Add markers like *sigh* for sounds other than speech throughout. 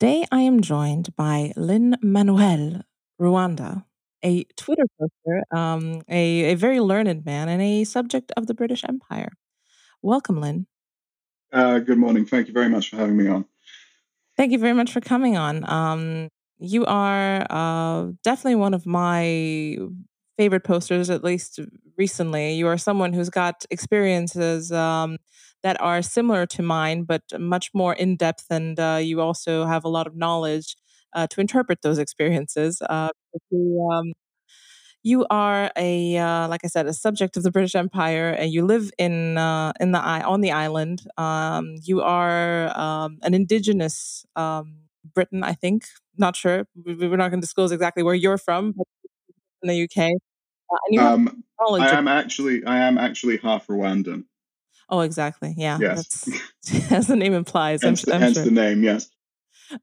Today I am joined by Lin Manuel Rwanda, a Twitter poster, um, a, a very learned man, and a subject of the British Empire. Welcome, Lin. Uh, good morning. Thank you very much for having me on. Thank you very much for coming on. Um, you are uh, definitely one of my favorite posters, at least recently. You are someone who's got experiences um, that are similar to mine, but much more in depth, and uh, you also have a lot of knowledge uh, to interpret those experiences. Uh, you, um, you are a, uh, like I said, a subject of the British Empire, and you live in uh, in the on the island. Um, you are um, an indigenous um, Briton, I think. Not sure. We're not going to disclose exactly where you're from, but in the UK. Uh, um, I am actually I am actually half Rwandan. Oh, exactly. Yeah. Yes. That's, *laughs* as the name implies. hence, I'm, I'm hence sure. the name. Yes.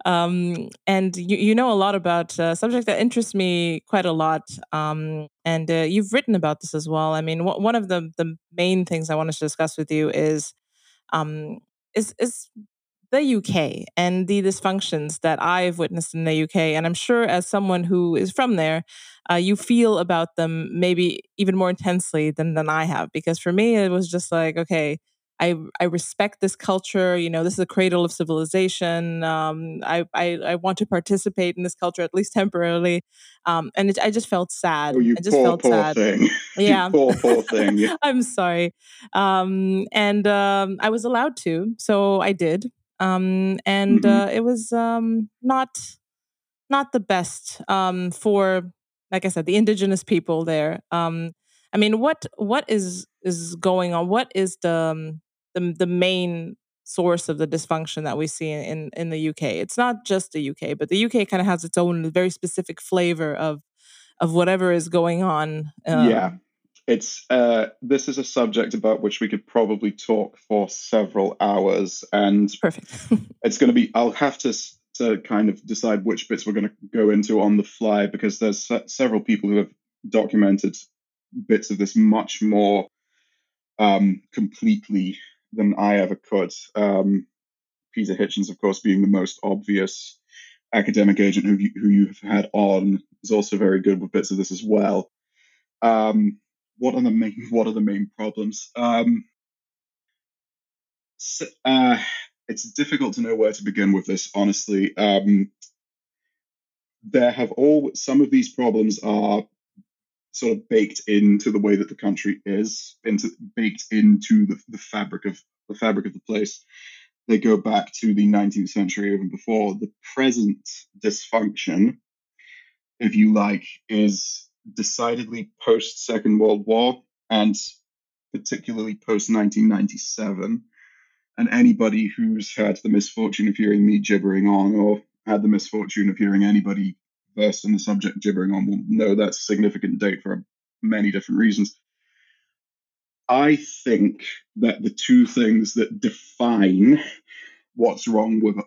Um, and you, you know a lot about a subject that interests me quite a lot. Um, and uh, you've written about this as well. I mean, w- one of the the main things I wanted to discuss with you is um, is is the UK and the dysfunctions that I've witnessed in the UK. And I'm sure, as someone who is from there, uh, you feel about them maybe even more intensely than than I have. Because for me, it was just like, okay, I I respect this culture. You know, this is a cradle of civilization. Um, I, I, I want to participate in this culture at least temporarily. Um, and it, I just felt sad. Oh, you I just poor, felt poor sad. thing. *laughs* Yeah, poor, poor *laughs* thing. Yeah. I'm sorry. Um, and um, I was allowed to, so I did. Um, and Mhm. uh, it was um, not not the best um, for, like I said, the indigenous people there. Um, I mean, what what is is going on? What is the um, the the main source of the dysfunction that we see in in the UK? It's not just the UK, but the UK kind of has its own very specific flavor of of whatever is going on. Um, yeah. It's uh, this is a subject about which we could probably talk for several hours, and perfect. *laughs* it's going to be. I'll have to to kind of decide which bits we're going to go into on the fly because there's se- several people who have documented bits of this much more um, completely than I ever could. Um, Peter Hitchens, of course, being the most obvious academic agent who you, who you have had on, is also very good with bits of this as well. Um, what are the main *laughs* What are the main problems? Um, s- uh, it's difficult to know where to begin with this, honestly. Um, there have all some of these problems are sort of baked into the way that the country is, into baked into the, the fabric of the fabric of the place. They go back to the 19th century, even before. The present dysfunction, if you like, is decidedly post Second World War and particularly post 1997. And anybody who's had the misfortune of hearing me gibbering on or had the misfortune of hearing anybody versed in the subject gibbering on will know that's a significant date for many different reasons. I think that the two things that define what's wrong with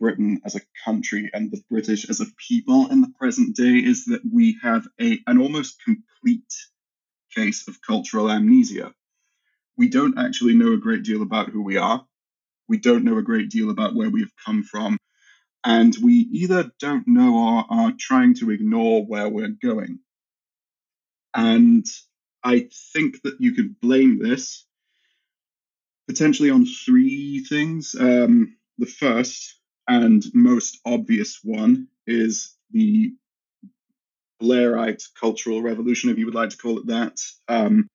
Britain as a country and the British as a people in the present day is that we have a an almost complete case of cultural amnesia. We don't actually know a great deal about who we are. We don't know a great deal about where we have come from. And we either don't know or are trying to ignore where we're going. And I think that you could blame this potentially on three things. Um, the first and most obvious one is the Blairite cultural revolution, if you would like to call it that, um,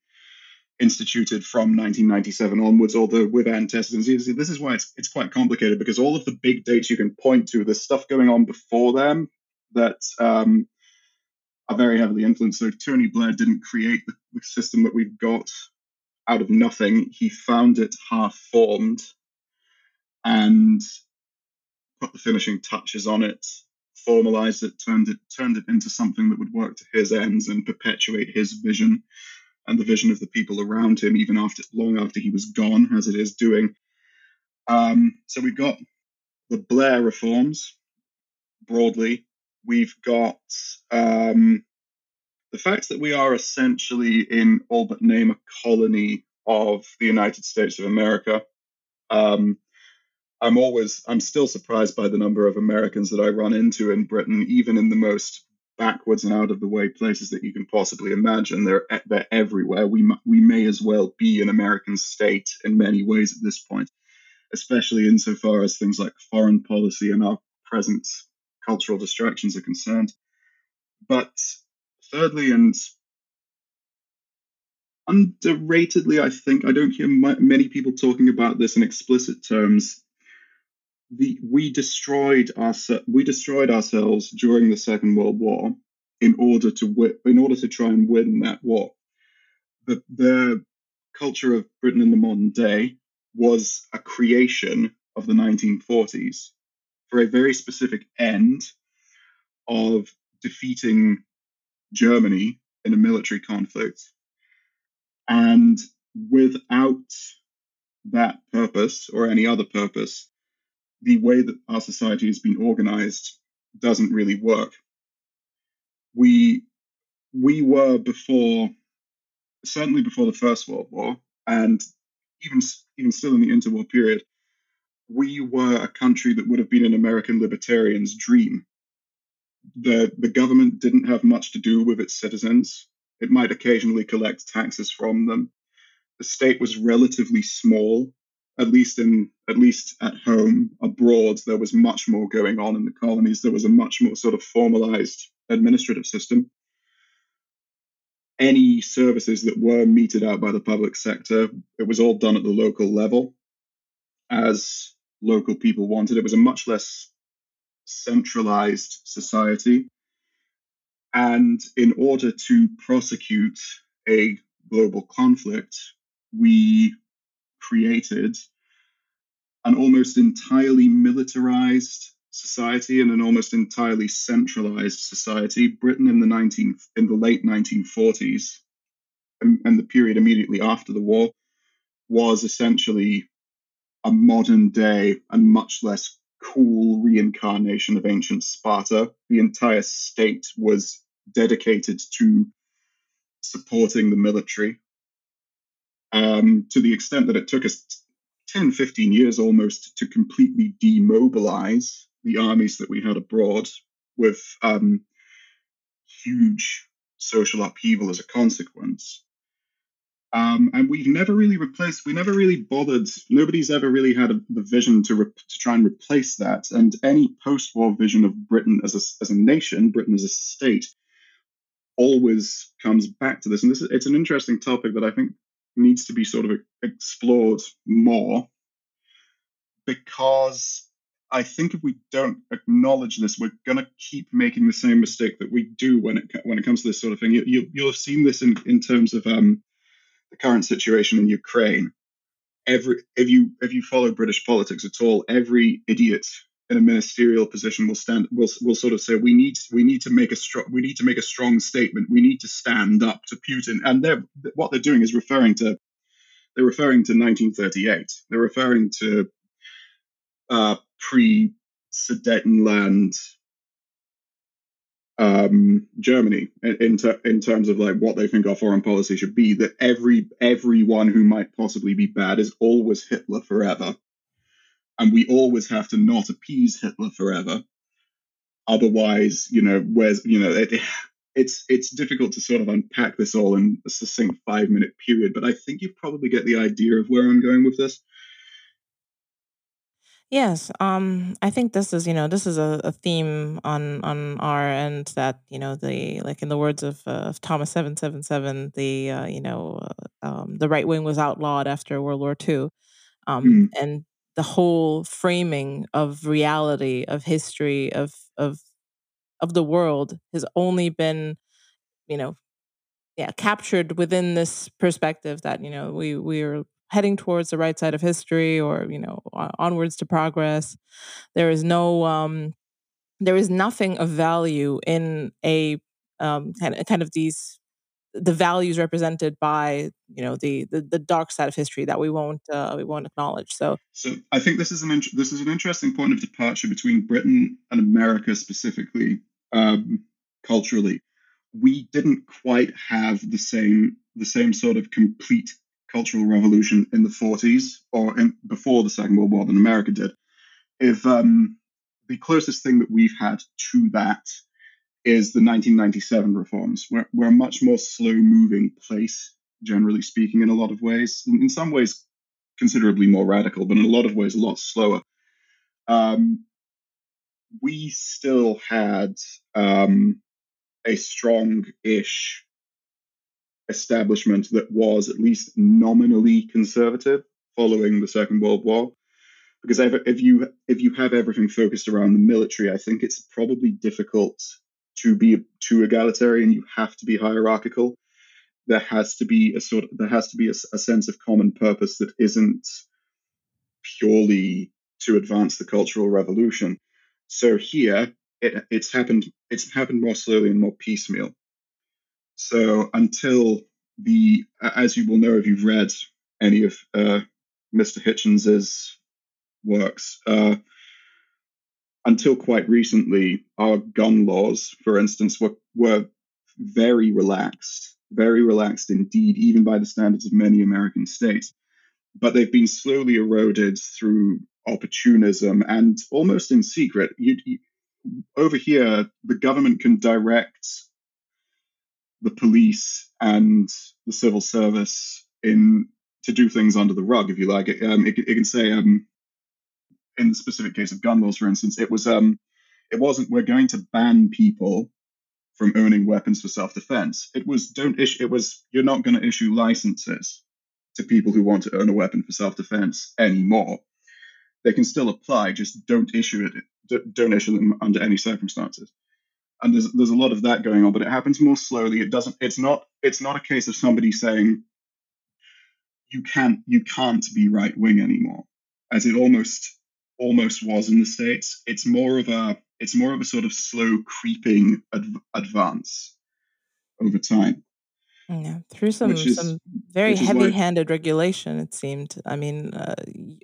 instituted from 1997 onwards, although with antecedents. This is why it's, it's quite complicated because all of the big dates you can point to, there's stuff going on before them that um, are very heavily influenced. So Tony Blair didn't create the, the system that we've got out of nothing. He found it half formed and put the finishing touches on it, formalized it, turned it, turned it into something that would work to his ends and perpetuate his vision and the vision of the people around him, even after long after he was gone, as it is doing. Um, so we've got the Blair reforms broadly. We've got um, the fact that we are essentially in all but name a colony of the United States of America. Um, I'm always, I'm still surprised by the number of Americans that I run into in Britain, even in the most backwards and out of the way places that you can possibly imagine. They're they're everywhere. We we may as well be an American state in many ways at this point, especially insofar as things like foreign policy and our present cultural distractions are concerned. But thirdly, and underratedly, I think I don't hear many people talking about this in explicit terms the we destroyed our we destroyed ourselves during the Second World War in order to in order to try and win that war. The the culture of Britain in the modern day was a creation of the 1940s for a very specific end of defeating Germany in a military conflict. And without that purpose or any other purpose, the way that our society has been organized doesn't really work. We we were before, certainly before the First World War, and even even still in the interwar period, we were a country that would have been an American libertarian's dream. The the government didn't have much to do with its citizens. It might occasionally collect taxes from them. The state was relatively small at least in at least at home abroad there was much more going on in the colonies. There was a much more sort of formalized administrative system. Any services that were meted out by the public sector it was all done at the local level as local people wanted. It was a much less centralized society. And in order to prosecute a global conflict we created an almost entirely militarized society and an almost entirely centralized society. Britain in the 19 in the late 1940s and, and the period immediately after the war was essentially a modern day and much less cool reincarnation of ancient Sparta. The entire state was dedicated to supporting the military um, to the extent that it took us 10, 15 years almost to completely demobilize the armies that we had abroad with um, huge social upheaval as a consequence. Um, and we've never really replaced, we never really bothered, nobody's ever really had a, the vision to, re- to try and replace that. And any post war vision of Britain as a, as a nation, Britain as a state, always comes back to this. And this is, it's an interesting topic that I think needs to be sort of explored more because I think if we don't acknowledge this, we're going to keep making the same mistake that we do when it when it comes to this sort of thing. You, you, will have seen this in, in terms of um, the current situation in Ukraine. Every if you if you follow British politics at all, every idiot in a ministerial position will stand will will sort of say we need we need to make a strong we need to make a strong statement. We need to stand up to Putin. And they're what they're doing is referring to they're referring to 1938 they're referring to uh, pre Sudetenland um, Germany in in, ter- in, terms of like what they think our foreign policy should be. That every everyone who might possibly be bad is always Hitler forever and we always have to not appease Hitler forever. Otherwise, you know, where's you know, it, it's it's difficult to sort of unpack this all in a succinct five minute period, but I think you probably get the idea of where I'm going with this. Yes, um, I think this is, you know, this is a, a theme on on our end that, you know, the like in the words of, uh, of Thomas seven seven seven, the uh, you know, uh, um, the right wing was outlawed after World War II, um, mm. and the whole framing of reality, of history, of of of the world has only been you know, yeah, captured within this perspective that you know we we are heading towards the right side of history or you know onwards to progress. There is no um, there is nothing of value in a um, kind of, kind of these the values represented by you know the, the the, dark side of history that we won't uh, we won't acknowledge. So so I think this is an int- this is an interesting point of departure between Britain and America specifically um, culturally. We didn't quite have the same the same sort of complete cultural revolution in the 40s or in, before the Second World War than America did. If um, the closest thing that we've had to that is the 1997 reforms. We're, we're a much more slow moving place, generally speaking, in a lot of ways. In, in, some ways, considerably more radical, but in a lot of ways, a lot slower. Um, we still had um, a strong ish establishment that was at least nominally conservative following the Second World War because if you if you have everything focused around the military, I think it's probably difficult to be too egalitarian. You have to be hierarchical. There has to be a sort of there has to be a, a sense of common purpose that isn't purely to advance the cultural revolution. So here it, it's happened it's happened more slowly and more piecemeal. So until the as you will know if you've read any of uh, Mr. Hitchens's works. Uh, until quite recently, our gun laws, for instance, were, were very relaxed, very relaxed indeed, even by the standards of many American states. But they've been slowly eroded through opportunism and almost in secret. You, you, over here, the government can direct the police and the civil service in to do things under the rug, if you like. It, um, it, it can say, um, in the specific case of gun laws, for instance, it was um, it wasn't we're going to ban people from owning weapons for self-defense. It was don't issue. It was you're not going to issue licenses to people who want to own a weapon for self-defense anymore. They can still apply, just don't issue it. Don't issue them under any circumstances. And there's there's a lot of that going on, but it happens more slowly. It doesn't. It's not. It's not a case of somebody saying you can't you can't be right wing anymore, as it almost almost was in the states. It's more of a it's more of a sort of slow creeping adv- advance over time. Yeah, through some is, some very heavy-handed regulation, it seemed. I mean, uh,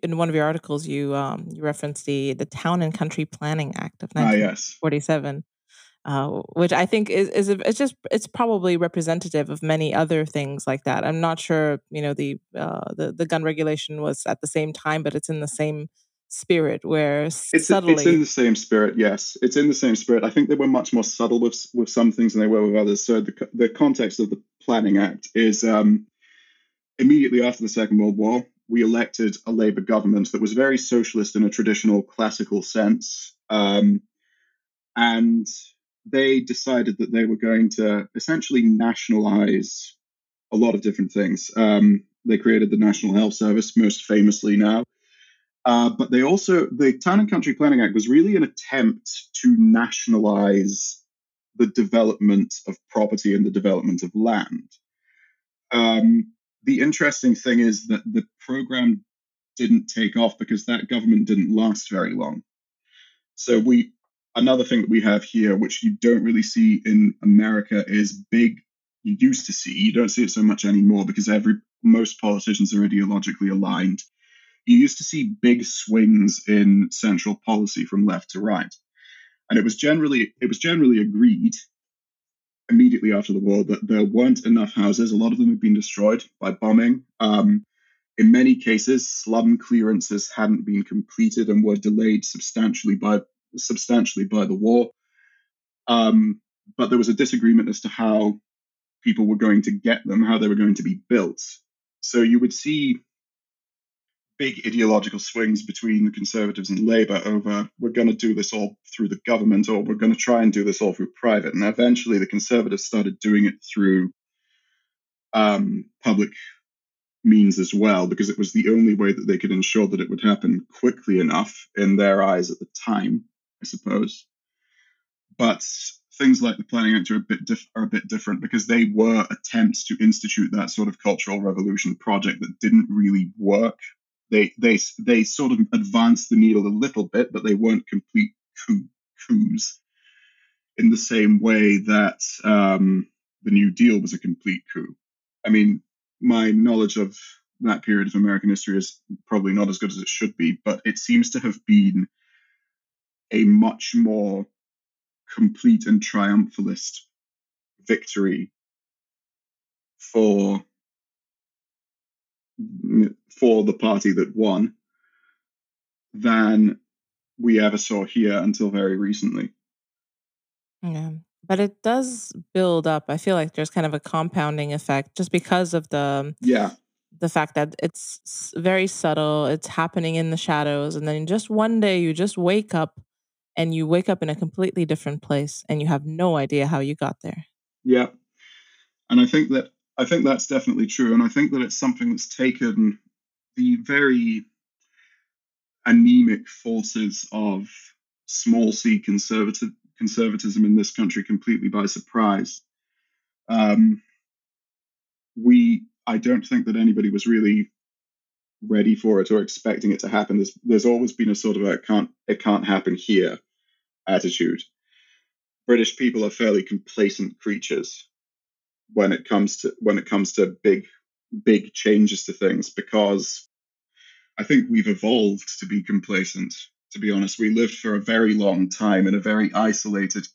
in one of your articles, you um, you referenced the the Town and Country Planning Act of 1947, ah, yes. uh, which I think is is a, it's just it's probably representative of many other things like that. I'm not sure, you know, the uh, the the gun regulation was at the same time, but it's in the same spirit where it's, subtly it's in the same spirit yes. It's in the same spirit. I think they were much more subtle with with some things than they were with others. So the, the context of the planning act is um, immediately after the second world war we elected a labor government that was very socialist in a traditional classical sense um, and they decided that they were going to essentially nationalize a lot of different things. Um, they created the national health service most famously now uh, but they also, the Town and Country Planning Act was really an attempt to nationalize the development of property and the development of land. Um, the interesting thing is that the program didn't take off because that government didn't last very long. So we another thing that we have here, which you don't really see in America, is big. You used to see, you don't see it so much anymore because every most politicians are ideologically aligned you used to see big swings in central policy from left to right. And it was generally it was generally agreed immediately after the war that there weren't enough houses. A lot of them had been destroyed by bombing. Um, in many cases, slum clearances hadn't been completed and were delayed substantially by substantially by the war. Um, but there was a disagreement as to how people were going to get them, how they were going to be built. So you would see big ideological swings between the Conservatives and Labour over we're going to do this all through the government or we're going to try and do this all through private. And eventually the Conservatives started doing it through um, public means as well, because it was the only way that they could ensure that it would happen quickly enough in their eyes at the time, I suppose. But things like the Planning Act are a bit dif- are a bit different because they were attempts to institute that sort of cultural revolution project that didn't really work. They they they sort of advanced the needle a little bit, but they weren't complete coup, coups in the same way that um, the New Deal was a complete coup. I mean, my knowledge of that period of American history is probably not as good as it should be, but it seems to have been a much more complete and triumphalist victory for for the party that won than we ever saw here until very recently. Yeah. But it does build up. I feel like there's kind of a compounding effect just because of the Yeah. the fact that it's very subtle, it's happening in the shadows and then just one day you just wake up and you wake up in a completely different place and you have no idea how you got there. Yeah. And I think that I think that's definitely true. And I think that it's something that's taken the very anemic forces of small c conservative conservatism in this country completely by surprise. Um, we, I don't think that anybody was really ready for it or expecting it to happen. There's, there's always been a sort of a can't it can't happen here attitude. British people are fairly complacent creatures when it comes to when it comes to big big changes to things because I think we've evolved to be complacent. To be honest, we lived for a very long time in a very isolated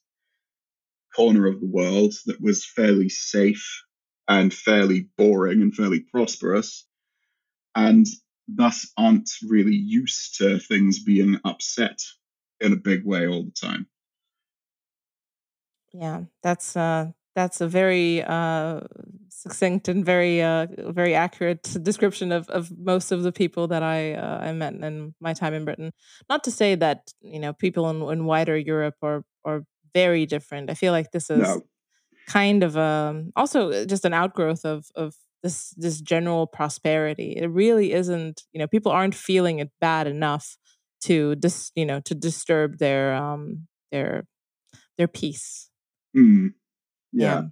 corner of the world that was fairly safe and fairly boring and fairly prosperous, and thus aren't really used to things being upset in a big way all the time. Yeah, that's uh that's a very uh succinct and very uh very accurate *laughs* description of of most of the people that I uh, I met in my time in Britain. Not to say that, you know, people in, in wider Europe are are very different. I feel like this is No. kind of um also just an outgrowth of of this this general prosperity. It really isn't, you know, people aren't feeling it bad enough to dis, you know, to disturb their um their their peace. Hmm. Yeah. Yeah.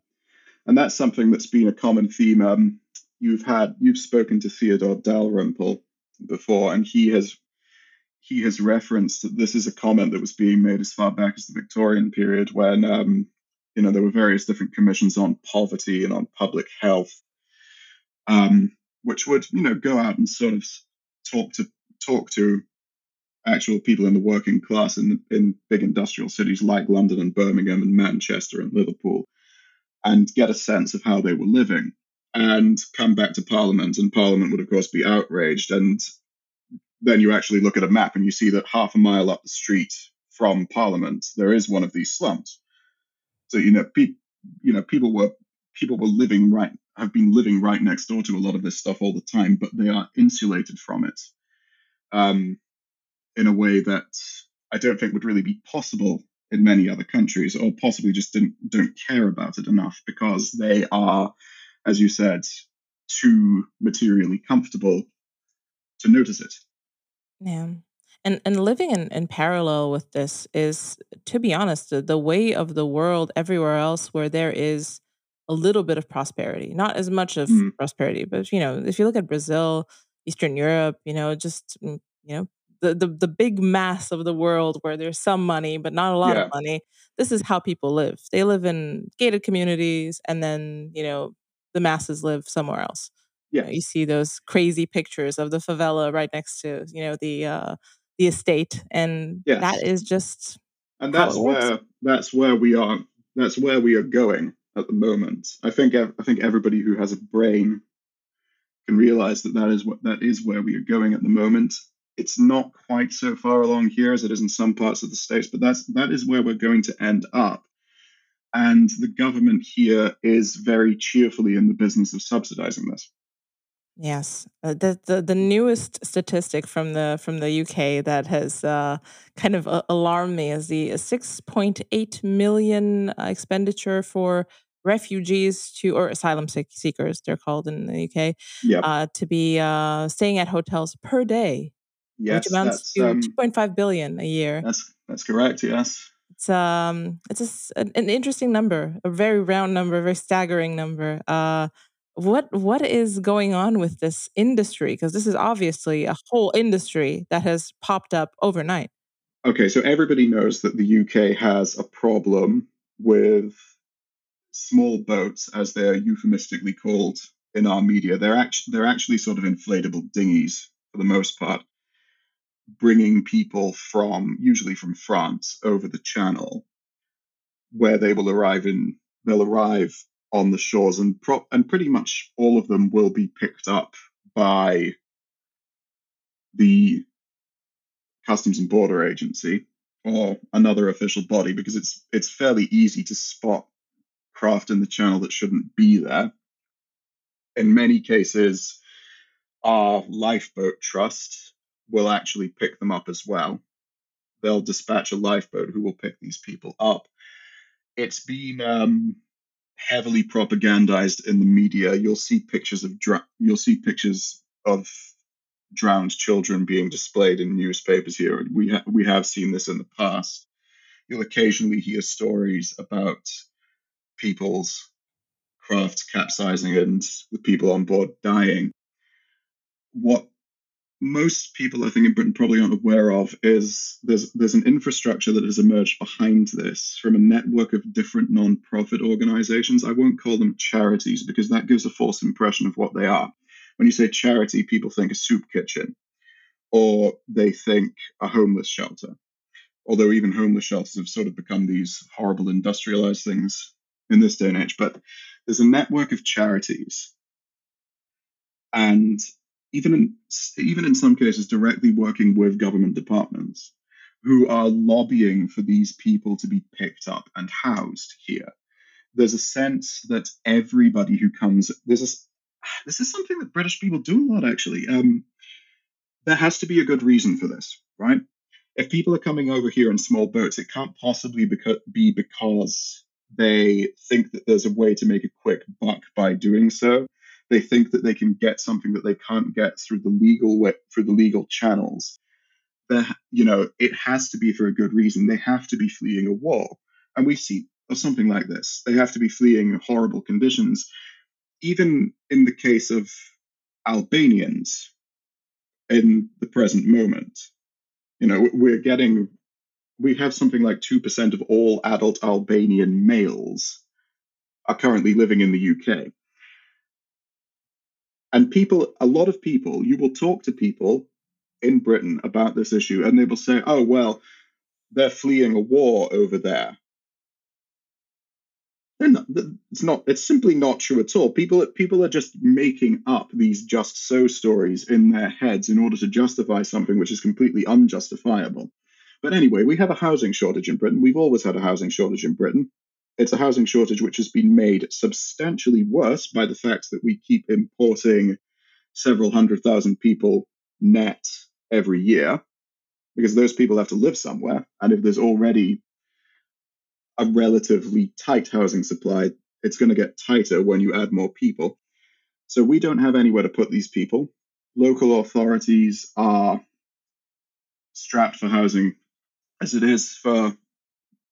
And that's something that's been a common theme. Um, you've had you've spoken to Theodore Dalrymple before, and he has he has referenced that this is a comment that was being made as far back as the Victorian period, when um, you know there were various different commissions on poverty and on public health, um, which would you know go out and sort of talk to talk to actual people in the working class in in big industrial cities like London and Birmingham and Manchester and Liverpool and get a sense of how they were living and come back to Parliament. And Parliament would, of course, be outraged. And then you actually look at a map and you see that half a mile up the street from Parliament, there is one of these slums. So, you know, pe- you know, people were people were living right have been living right next door to a lot of this stuff all the time, but they are insulated from it um, in a way that I don't think would really be possible in many other countries, or possibly just didn't don't care about it enough because they are, as you said, too materially comfortable to notice it. Yeah. And and living in, in parallel with this is, to be honest, the, the way of the world everywhere else where there is a little bit of prosperity. Not as much of Mm, prosperity, but you know, if you look at Brazil, Eastern Europe, you know, just mm, you know, the, the the big mass of the world where there's some money but not a lot of money. This is how people live. They live in gated communities and then, you know, the masses live somewhere else. You know, you see those crazy pictures of the favela right next to, you know, the uh the estate and that Yes. is just And that's where that's where we are. That's where we are going at the moment. I think I think everybody who has a brain can realize that that is what that is where we are going at the moment. It's not quite so far along here as it is in some parts of the states, but that's that is where we're going to end up. And the government here is very cheerfully in the business of subsidizing this. Yes, uh, the, the the newest statistic from the from the UK that has uh, kind of uh, alarmed me is the 6.8 million uh, expenditure for refugees to or asylum seekers they're called in the UK Yep. uh, to be uh, staying at hotels per day, which amounts to um 2.5 billion a year. that's that's correct. Yes. it's um it's a, an interesting number, a very round number, a very staggering number. Uh, what what is going on with this industry? Because this is obviously a whole industry that has popped up overnight. Okay, so everybody knows that the UK has a problem with small boats, as they're euphemistically called in our media. They're actually they're actually sort of inflatable dinghies for the most part, bringing people from usually from France over the Channel, where they will arrive in they'll arrive on the shores, and pro- and pretty much all of them will be picked up by the Customs and Border Agency or another official body because it's it's fairly easy to spot craft in the channel that shouldn't be there. In many cases, our lifeboat trust will actually pick them up as well. They'll dispatch a lifeboat who will pick these people up. It's been um, heavily propagandized in the media. You'll see pictures of dr- you'll see pictures of drowned children being displayed in newspapers here. We ha- we have seen this in the past. You'll occasionally hear stories about people's crafts capsizing and the people on board dying. What most people I think in Britain probably aren't aware of is there's there's an infrastructure that has emerged behind this from a network of different non-profit organizations. I won't call them charities because that gives a false impression of what they are. When you say charity, people think a soup kitchen or they think a homeless shelter. Although even homeless shelters have sort of become these horrible industrialized things in this day and age. But there's a network of charities and even in, even in some cases directly working with government departments who are lobbying for these people to be picked up and housed here. There's a sense that everybody who comes there's a this is something that British people do a lot actually. Um, there has to be a good reason for this, right? If people are coming over here in small boats, it can't possibly be because they think that there's a way to make a quick buck by doing so they think that they can get something that they can't get through the legal way, through the legal channels. There, you know, it has to be for a good reason. They have to be fleeing a war, and we see something like this. They have to be fleeing horrible conditions. Even in the case of Albanians, in the present moment, you know, we're getting, we have something like two percent of all adult Albanian males are currently living in the UK and people, a lot of people, you will talk to people in Britain about this issue, and they will say, oh, well, they're fleeing a war over there. Not, it's not. It's simply not true at all. People, people are just making up these just so stories in their heads in order to justify something which is completely unjustifiable. But anyway, we have a housing shortage in Britain. We've always had a housing shortage in Britain. It's a housing shortage which has been made substantially worse by the fact that we keep importing several hundred thousand people net every year because those people have to live somewhere. And if there's already a relatively tight housing supply, it's going to get tighter when you add more people. So we don't have anywhere to put these people. Local authorities are strapped for housing as it is for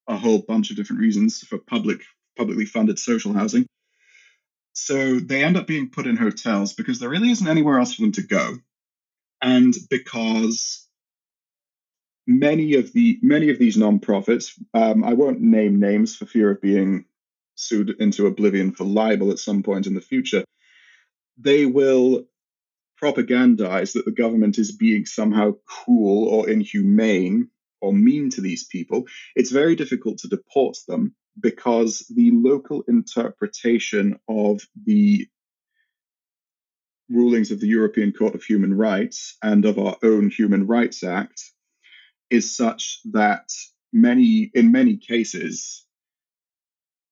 a whole bunch of different reasons for public publicly funded social housing. So they end up being put in hotels because there really isn't anywhere else for them to go, and because many of the many of these nonprofits, um, I won't name names for fear of being sued into oblivion for libel at some point in the future. They will propagandize that the government is being somehow cruel or inhumane or mean to these people, it's very difficult to deport them because the local interpretation of the rulings of the European Court of Human Rights and of our own Human Rights Act is such that many, in many cases,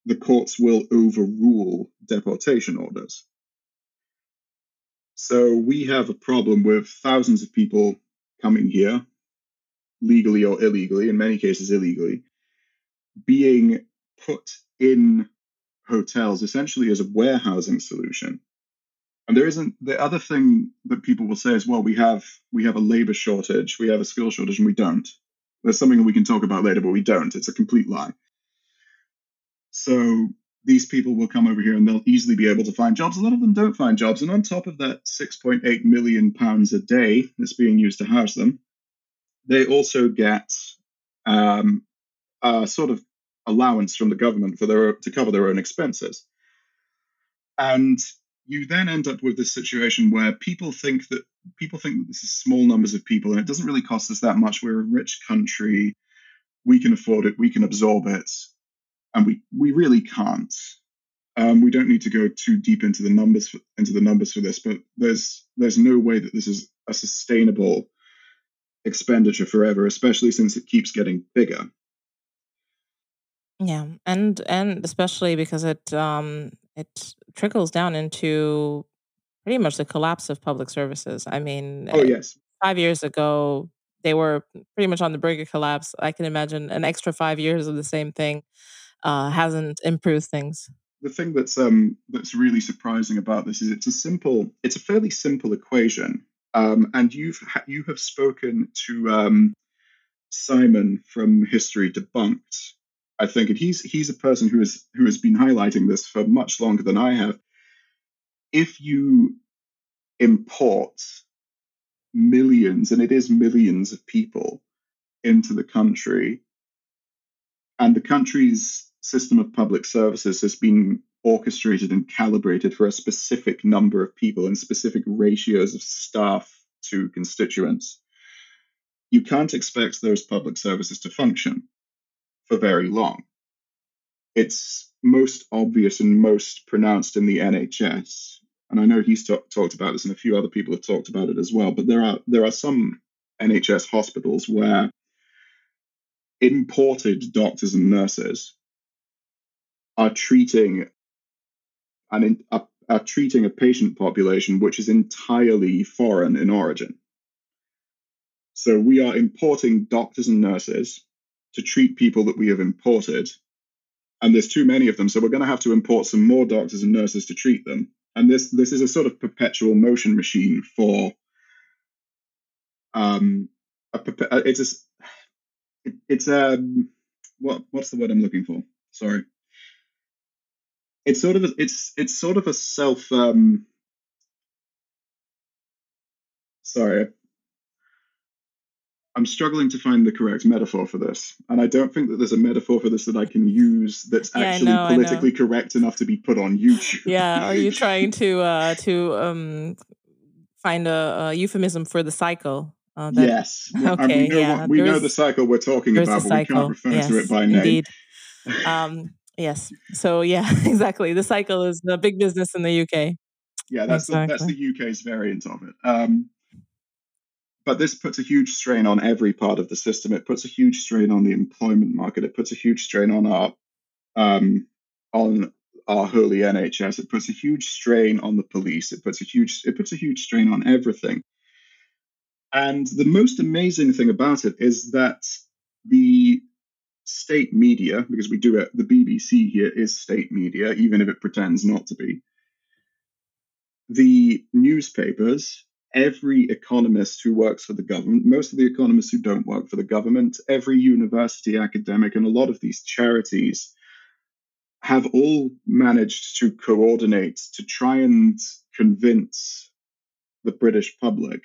the courts will overrule deportation orders. So we have a problem with thousands of people coming here legally or illegally, in many cases illegally, being put in hotels essentially as a warehousing solution. And there isn't the other thing that people will say is, well, we have we have a labor shortage, we have a skill shortage, and we don't. There's something that we can talk about later, but we don't. It's a complete lie. So these people will come over here and they'll easily be able to find jobs. A lot of them don't find jobs. And on top of that 6.8 million pounds a day that's being used to house them, they also get um, a sort of allowance from the government for their to cover their own expenses. And you then end up with this situation where people think that people think that this is small numbers of people and it doesn't really cost us that much. We're a rich country, we can afford it, we can absorb it, and we we really can't. Um, we don't need to go too deep into the numbers for, into the numbers for this, but there's there's no way that this is a sustainable expenditure forever, especially since it keeps getting bigger. Yeah, and and especially because it um it trickles down into pretty much the collapse of public services. I mean, oh yes, five years ago they were pretty much on the brink of collapse. I can imagine an extra five years of the same thing uh, hasn't improved things. The thing that's um that's really surprising about this is it's a simple, it's a fairly simple equation, um, and you've you have spoken to um, Simon from History Debunked I think, and he's he's a person who has who has been highlighting this for much longer than I have. If you import millions, and it is millions of people into the country, and the country's system of public services has been orchestrated and calibrated for a specific number of people and specific ratios of staff to constituents, you can't expect those public services to function for very long. It's most obvious and most pronounced in the NHS. And I know he's t- talked about this, and a few other people have talked about it as well. But there are there are some NHS hospitals where imported doctors and nurses are treating are, are treating a patient population which is entirely foreign in origin. So we are importing doctors and nurses to treat people that we have imported. And there's too many of them, so we're going to have to import some more doctors and nurses to treat them. And this this is a sort of perpetual motion machine for um, a, uh, it's a, it's a um, what what's the word I'm looking for? Sorry. It's sort of a, it's it's sort of a self um, sorry I'm struggling to find the correct metaphor for this, and I don't think that there's a metaphor for this that I can use that's yeah, actually know, politically correct enough to be put on YouTube. Yeah, are you *laughs* trying to uh, to um, find a, a, euphemism for the cycle? Uh, that, yes. *laughs* Okay. we know, yeah, we know the cycle we're talking about, but we can't refer yes, to it by name. Indeed. *laughs* um, yes. So yeah, *laughs* exactly. The cycle is the big business in the UK. Yeah, that's exactly. the, that's the UK's variant of it. Um, but this puts a huge strain on every part of the system. It puts a huge strain on the employment market. It puts a huge strain on our um, on our holy NHS. It puts a huge strain on the police. It puts a huge it puts a huge strain on everything. And the most amazing thing about it is that the state media, because we do it, the BBC here is state media, even if it pretends not to be. The newspapers every economist who works for the government, most of the economists who don't work for the government, every university academic, and a lot of these charities have all managed to coordinate to try and convince the British public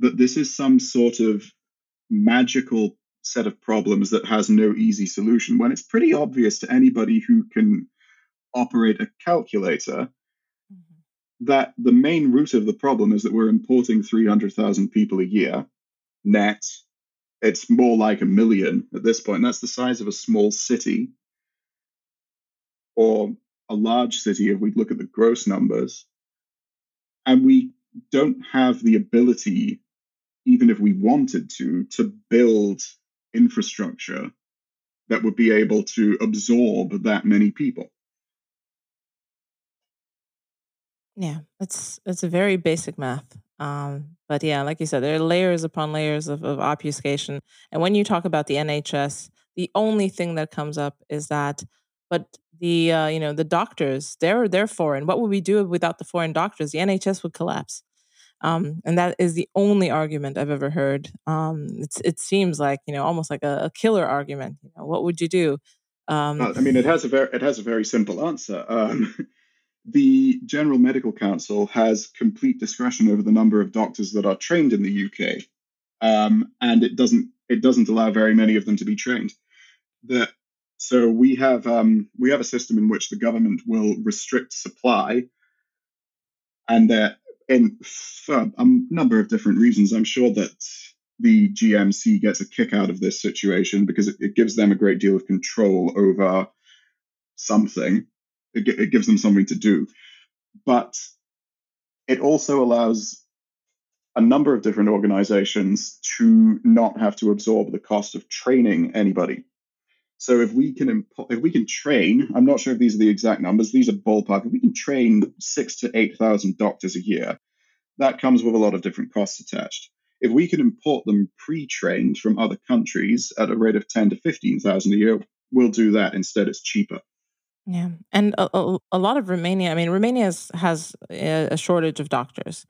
that this is some sort of magical set of problems that has no easy solution when it's pretty obvious to anybody who can operate a calculator mm-hmm. that the main root of the problem is that we're importing 300,000 people a year net. It's more like a million at this point. That's the size of a small city or a large city if we look at the gross numbers. And we don't have the ability, even if we wanted to, to build infrastructure that would be able to absorb that many people. Yeah, it's it's a very basic math. Um, but yeah, like you said, there are layers upon layers of, of obfuscation. And when you talk about the NHS, the only thing that comes up is that, but the uh, you know the doctors they're they're foreign. What would we do without the foreign doctors? The NHS would collapse. Um, and that is the only argument I've ever heard. Um, it seems like you know almost like a, a killer argument. You know, what would you do? Um, I mean, it has a very it has a very simple answer. Um, *laughs* the General Medical Council has complete discretion over the number of doctors that are trained in the UK, um, and it doesn't it doesn't allow very many of them to be trained. The, so we have um, we have a system in which the government will restrict supply, and that in for a number of different reasons. I'm sure that the GMC gets a kick out of this situation because it, it gives them a great deal of control over something. It, it gives them something to do, but it also allows a number of different organizations to not have to absorb the cost of training anybody. So if we can impo- if we can train, I'm not sure if these are the exact numbers. These are ballpark. If we can train six to eight thousand doctors a year, that comes with a lot of different costs attached. If we can import them pre-trained from other countries at a rate of ten to fifteen thousand a year, we'll do that instead. It's cheaper. Yeah, and a, a, a, lot of Romania. I mean, Romania has a shortage of doctors,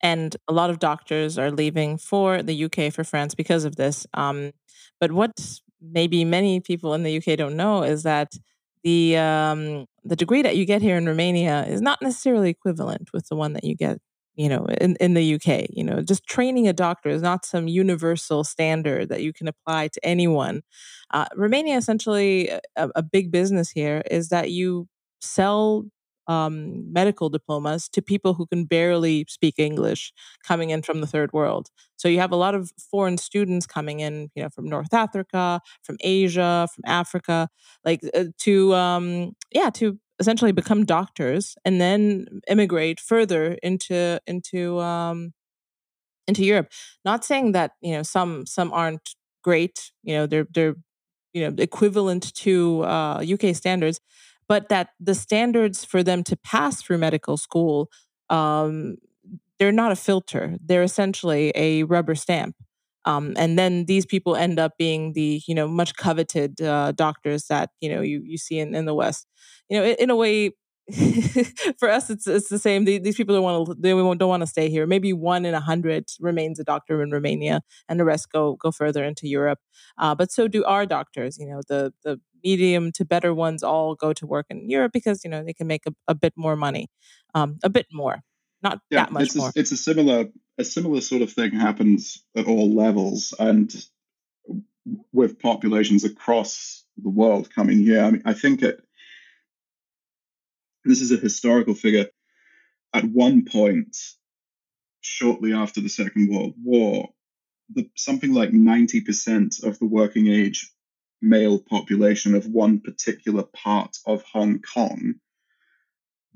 and a lot of doctors are leaving for the UK for France because of this. Um, but what maybe many people in the UK don't know is that the um, the degree that you get here in Romania is not necessarily equivalent with the one that you get you know in, in the uk you know just training a doctor is not some universal standard that you can apply to anyone. Uh, romania essentially a, a, big business here is that you sell um, medical diplomas to people who can barely speak English coming in from the third world. So you have a lot of foreign students coming in, you know, from North Africa, from Asia, from Africa, like uh, to um, yeah, to essentially become doctors and then immigrate further into into um, into Europe. Not saying that you know some some aren't great, you know, they're they're you know equivalent to uh, UK standards, but that the standards for them to pass through medical school, um, they're not a filter. They're essentially a rubber stamp. Um, and then these people end up being the you know much coveted uh, doctors that you know you you see in, in the West. You know, in, in a way, *laughs* for us, it's it's the same. These people don't want to they don't want to stay here. Maybe one in a hundred remains a doctor in Romania, and the rest go go further into Europe. Uh, but so do our doctors. You know, the the medium to better ones all go to work in Europe because you know they can make a, a bit more money, um, a bit more, not yeah, that much it's a, more. It's a similar a similar sort of thing happens at all levels and with populations across the world coming here. I mean, I think it. This is a historical figure. At one point, shortly after the Second World War, the, something like 90% of the working age male population of one particular part of Hong Kong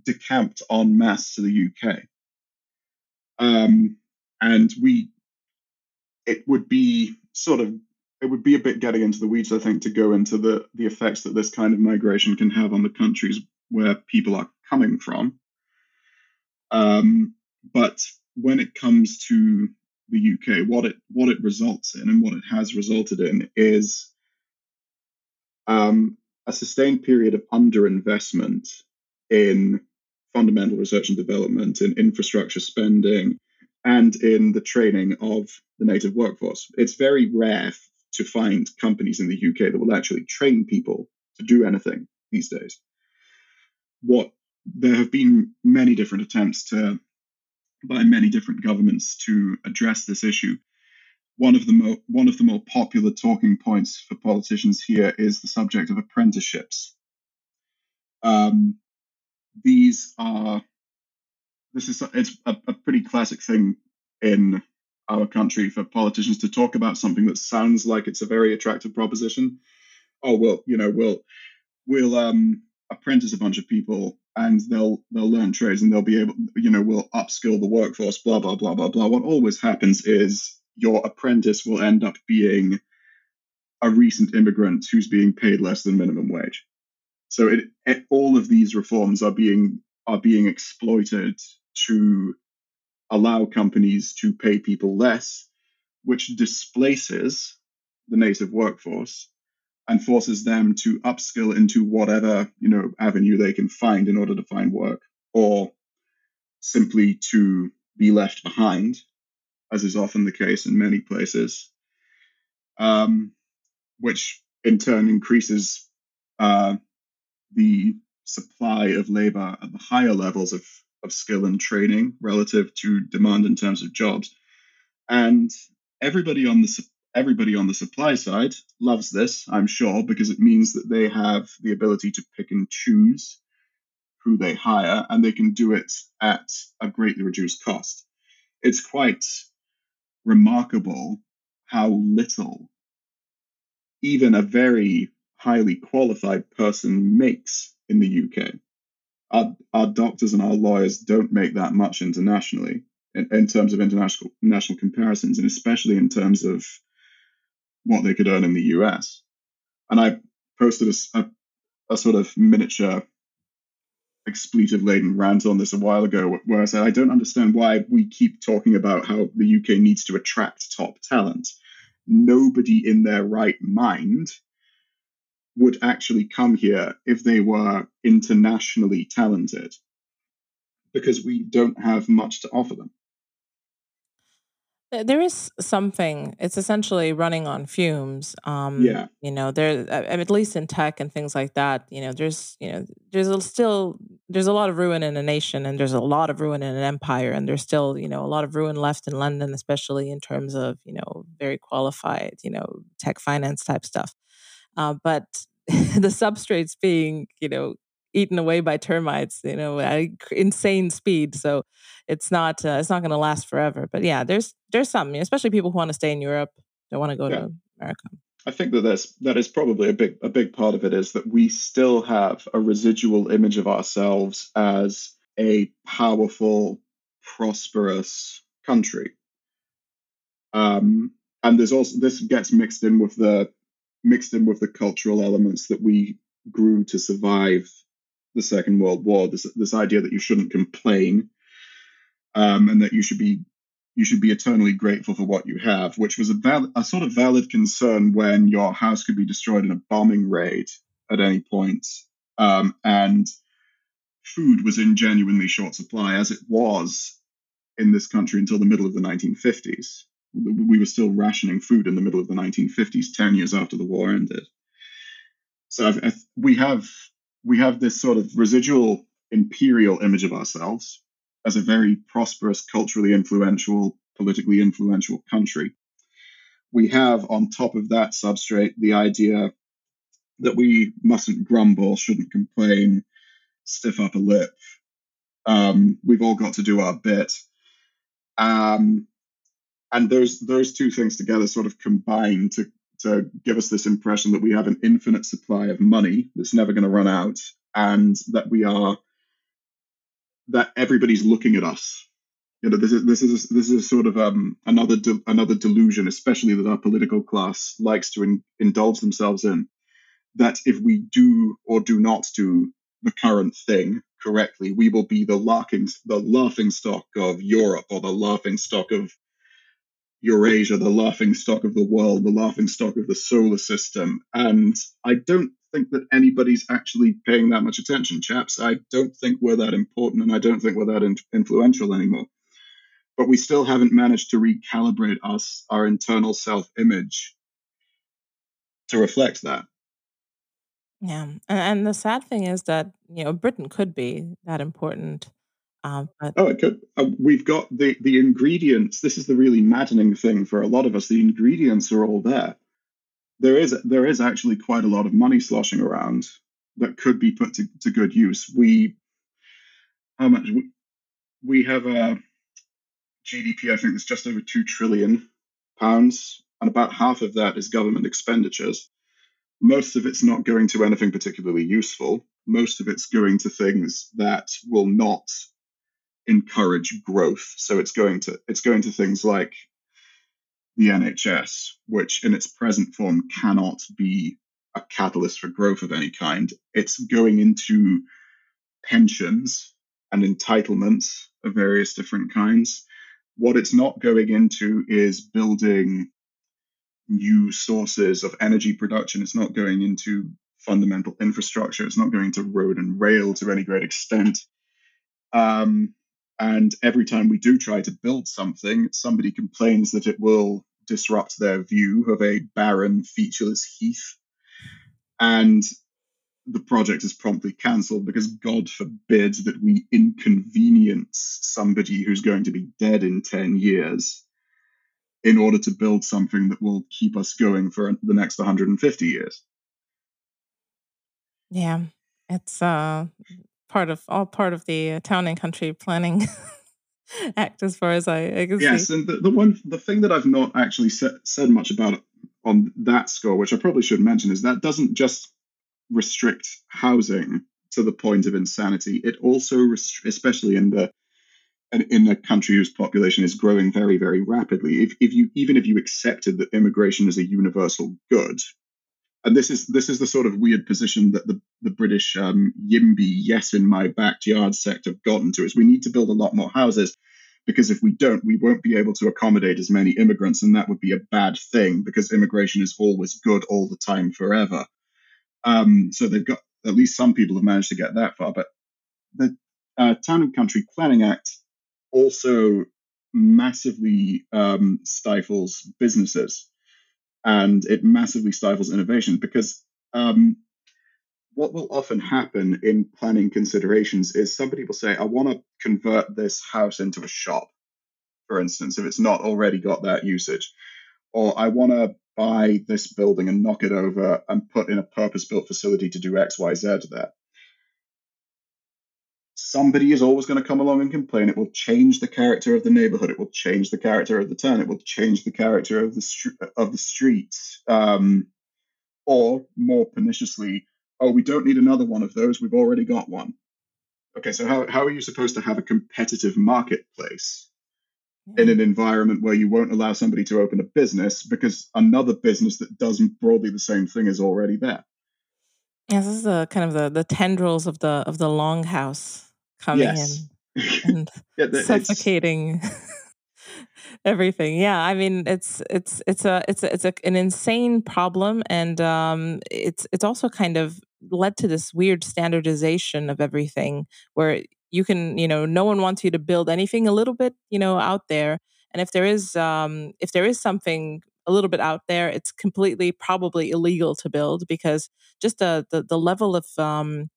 decamped en masse to the UK. Um, and we, it would be sort of, it would be a bit getting into the weeds, I think, to go into the the effects that this kind of migration can have on the countries where people are coming from. Um, but when it comes to the UK, what it what it results in and what it has resulted in is um, a sustained period of underinvestment in fundamental research and development, in infrastructure spending, and in the training of the native workforce. It's very rare to find companies in the UK that will actually train people to do anything these days. What there have been many different attempts to by many different governments to address this issue one of the mo- one of the more popular talking points for politicians here is the subject of apprenticeships. Um, these are this is it's a, a pretty classic thing in our country for politicians to talk about something that sounds like it's a very attractive proposition. Oh well, you know, we'll we'll um, apprentice a bunch of people and they'll they'll learn trades and they'll be able, you know, we'll upskill the workforce. Blah blah blah blah blah. What always happens is your apprentice will end up being a recent immigrant who's being paid less than minimum wage. So it, it, all of these reforms are being are being exploited to allow companies to pay people less, which displaces the native workforce and forces them to upskill into whatever you know avenue they can find in order to find work, or simply to be left behind, as is often the case in many places, um, which in turn increases uh, the supply of labor at the higher levels of, of skill and training relative to demand in terms of jobs. And everybody on the everybody on the supply side loves this, I'm sure, because it means that they have the ability to pick and choose who they hire, and they can do it at a greatly reduced cost. It's quite remarkable how little even a very highly qualified person makes in the UK. Our, our doctors and our lawyers don't make that much internationally in, in terms of international national comparisons, and especially in terms of what they could earn in the US. And I posted a, a, a sort of miniature expletive laden rant on this a while ago where I said, I don't understand why we keep talking about how the UK needs to attract top talent. Nobody in their right mind would actually come here if they were internationally talented because we don't have much to offer them. There is something. It's essentially running on fumes. Um, yeah. You know, there at least in tech and things like that. You know, there's you know there's a, still there's a lot of ruin in a nation, and there's a lot of ruin in an empire, and there's still you know a lot of ruin left in London, especially in terms of you know very qualified you know tech finance type stuff. Uh, but *laughs* the substrates being you know eaten away by termites, you know, at insane speed. So it's not uh, it's not going to last forever. But yeah, there's there's some, especially people who want to stay in Europe, don't want to go yeah. to America. I think that that's that is probably a big a big part of it is that we still have a residual image of ourselves as a powerful, prosperous country. Um, and there's also this gets mixed in with the mixed in with the cultural elements that we grew to survive the Second World War. This this idea that you shouldn't complain, um, and that you should be you should be eternally grateful for what you have, which was a, val- a sort of valid concern when your house could be destroyed in a bombing raid at any point, um, and food was in genuinely short supply, as it was in this country until the middle of the 1950s. We were still rationing food in the middle of the 1950s, 10 years after the war ended. So I've, I've, we have we have this sort of residual imperial image of ourselves as a very prosperous, culturally influential, politically influential country. We have on top of that substrate the idea that we mustn't grumble, shouldn't complain, stiff upper lip. Um, we've all got to do our bit. Um, and those those two things together sort of combine to to give us this impression that we have an infinite supply of money that's never going to run out, and that we are that everybody's looking at us. You know, this is this is this is sort of um, another de- another delusion, especially that our political class likes to in- indulge themselves in. That if we do or do not do the current thing correctly, we will be the laughing the laughing stock of Europe or the laughing stock of Eurasia, the laughing stock of the world, the laughing stock of the solar system. And I don't think that anybody's actually paying that much attention, chaps. I don't think we're that important and I don't think we're that in- influential anymore. But we still haven't managed to recalibrate us, our internal self image to reflect that. Yeah. And, and the sad thing is that, you know, Britain could be that important um, but oh, it could. Uh, we've got the the ingredients. This is the really maddening thing for a lot of us. The ingredients are all there. There is there is actually quite a lot of money sloshing around that could be put to, to good use. We how much we, we have a GDP. I think that's just over two trillion pounds, and about half of that is government expenditures. Most of it's not going to anything particularly useful. Most of it's going to things that will not encourage growth. So it's going to it's going to things like the NHS, which in its present form cannot be a catalyst for growth of any kind. It's going into pensions and entitlements of various different kinds. What it's not going into is building new sources of energy production. It's not going into fundamental infrastructure. It's not going to road and rail to any great extent. Um, And every time we do try to build something, somebody complains that it will disrupt their view of a barren, featureless heath. And the project is promptly cancelled because God forbid that we inconvenience somebody who's going to be dead in 10 years in order to build something that will keep us going for the next 150 years. Yeah, it's uh, part of all part of the uh, town and country planning *laughs* act, as far as I, I can yes, see. and the, the one the thing that I've not actually said said much about on that score, which I probably should mention, is that doesn't just restrict housing to the point of insanity. It also, rest- especially in the in a country whose population is growing very, very rapidly, if, if you even if you accepted that immigration is a universal good, and this is this is the sort of weird position that the the British um, YIMBY yes in my backyard sect have gotten to is we need to build a lot more houses because if we don't, we won't be able to accommodate as many immigrants, and that would be a bad thing because immigration is always good all the time forever. Um, so they've got at least some people have managed to get that far, but the uh, Town and Country Planning Act also massively um, stifles businesses and it massively stifles innovation because um, what will often happen in planning considerations is somebody will say, I want to convert this house into a shop, for instance, if it's not already got that usage. Or I want to buy this building and knock it over and put in a purpose built facility to do X, Y, Z there. Somebody is always going to come along and complain. It will change the character of the neighborhood. It will change the character of the town. It will change the character of the str- of the streets. Um, or more perniciously, oh, we don't need another one of those. We've already got one. Okay, so how, how are you supposed to have a competitive marketplace in an environment where you won't allow somebody to open a business because another business that does broadly the same thing is already there? Yeah, this is the kind of the, the tendrils of the of the longhouse coming yes. in *laughs* and yeah, suffocating *laughs* everything yeah i mean it's it's it's a it's a, it's a, an insane problem and um it's it's also kind of led to this weird standardization of everything where you can you know no one wants you to build anything a little bit you know out there and if there is um if there is something a little bit out there it's completely probably illegal to build because just the the, the level of um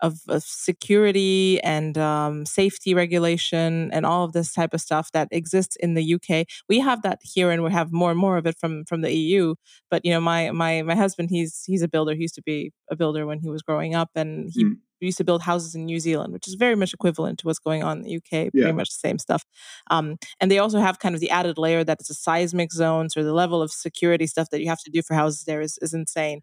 of, of security and um, safety regulation and all of this type of stuff that exists in the UK. We have that here, and we have more and more of it from from the EU. But you know, my my my husband, he's he's a builder. He used to be a builder when he was growing up, and he. Mm. Used to build houses in New Zealand, which is very much equivalent to what's going on in the UK, pretty yeah. much the same stuff. Um, and they also have kind of the added layer that it's a seismic zone, so the level of security stuff that you have to do for houses there is, is insane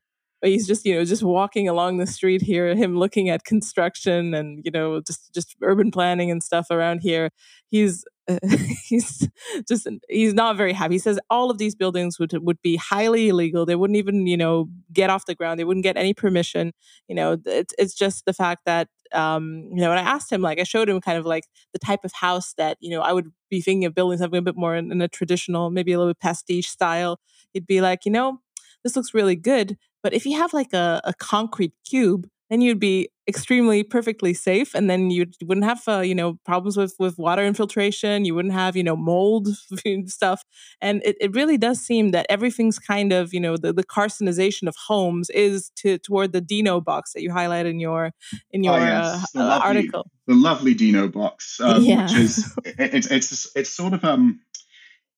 he's just you know just walking along the street here him looking at construction and you know just just urban planning and stuff around here. He's uh, *laughs* he's just he's not very happy. He says all of these buildings would would be highly illegal. They wouldn't even you know get off the ground. They wouldn't get any permission. You know it's it's just the fact that um you know and i asked him like i showed him kind of like the type of house that you know i would be thinking of building something a bit more in, in a traditional maybe a little bit pastiche style. He'd be like you know this looks really good but if you have like a, a concrete cube, then you'd be extremely perfectly safe and then you wouldn't have uh, you know problems with with water infiltration you wouldn't have you know mold *laughs* stuff and it, it really does seem that everything's kind of you know the, the carcinization of homes is to toward the dino box that you highlight in your in your oh, yes. uh, lovely, article the lovely dino box *laughs* um, yeah. which is it, it's it's it's sort of um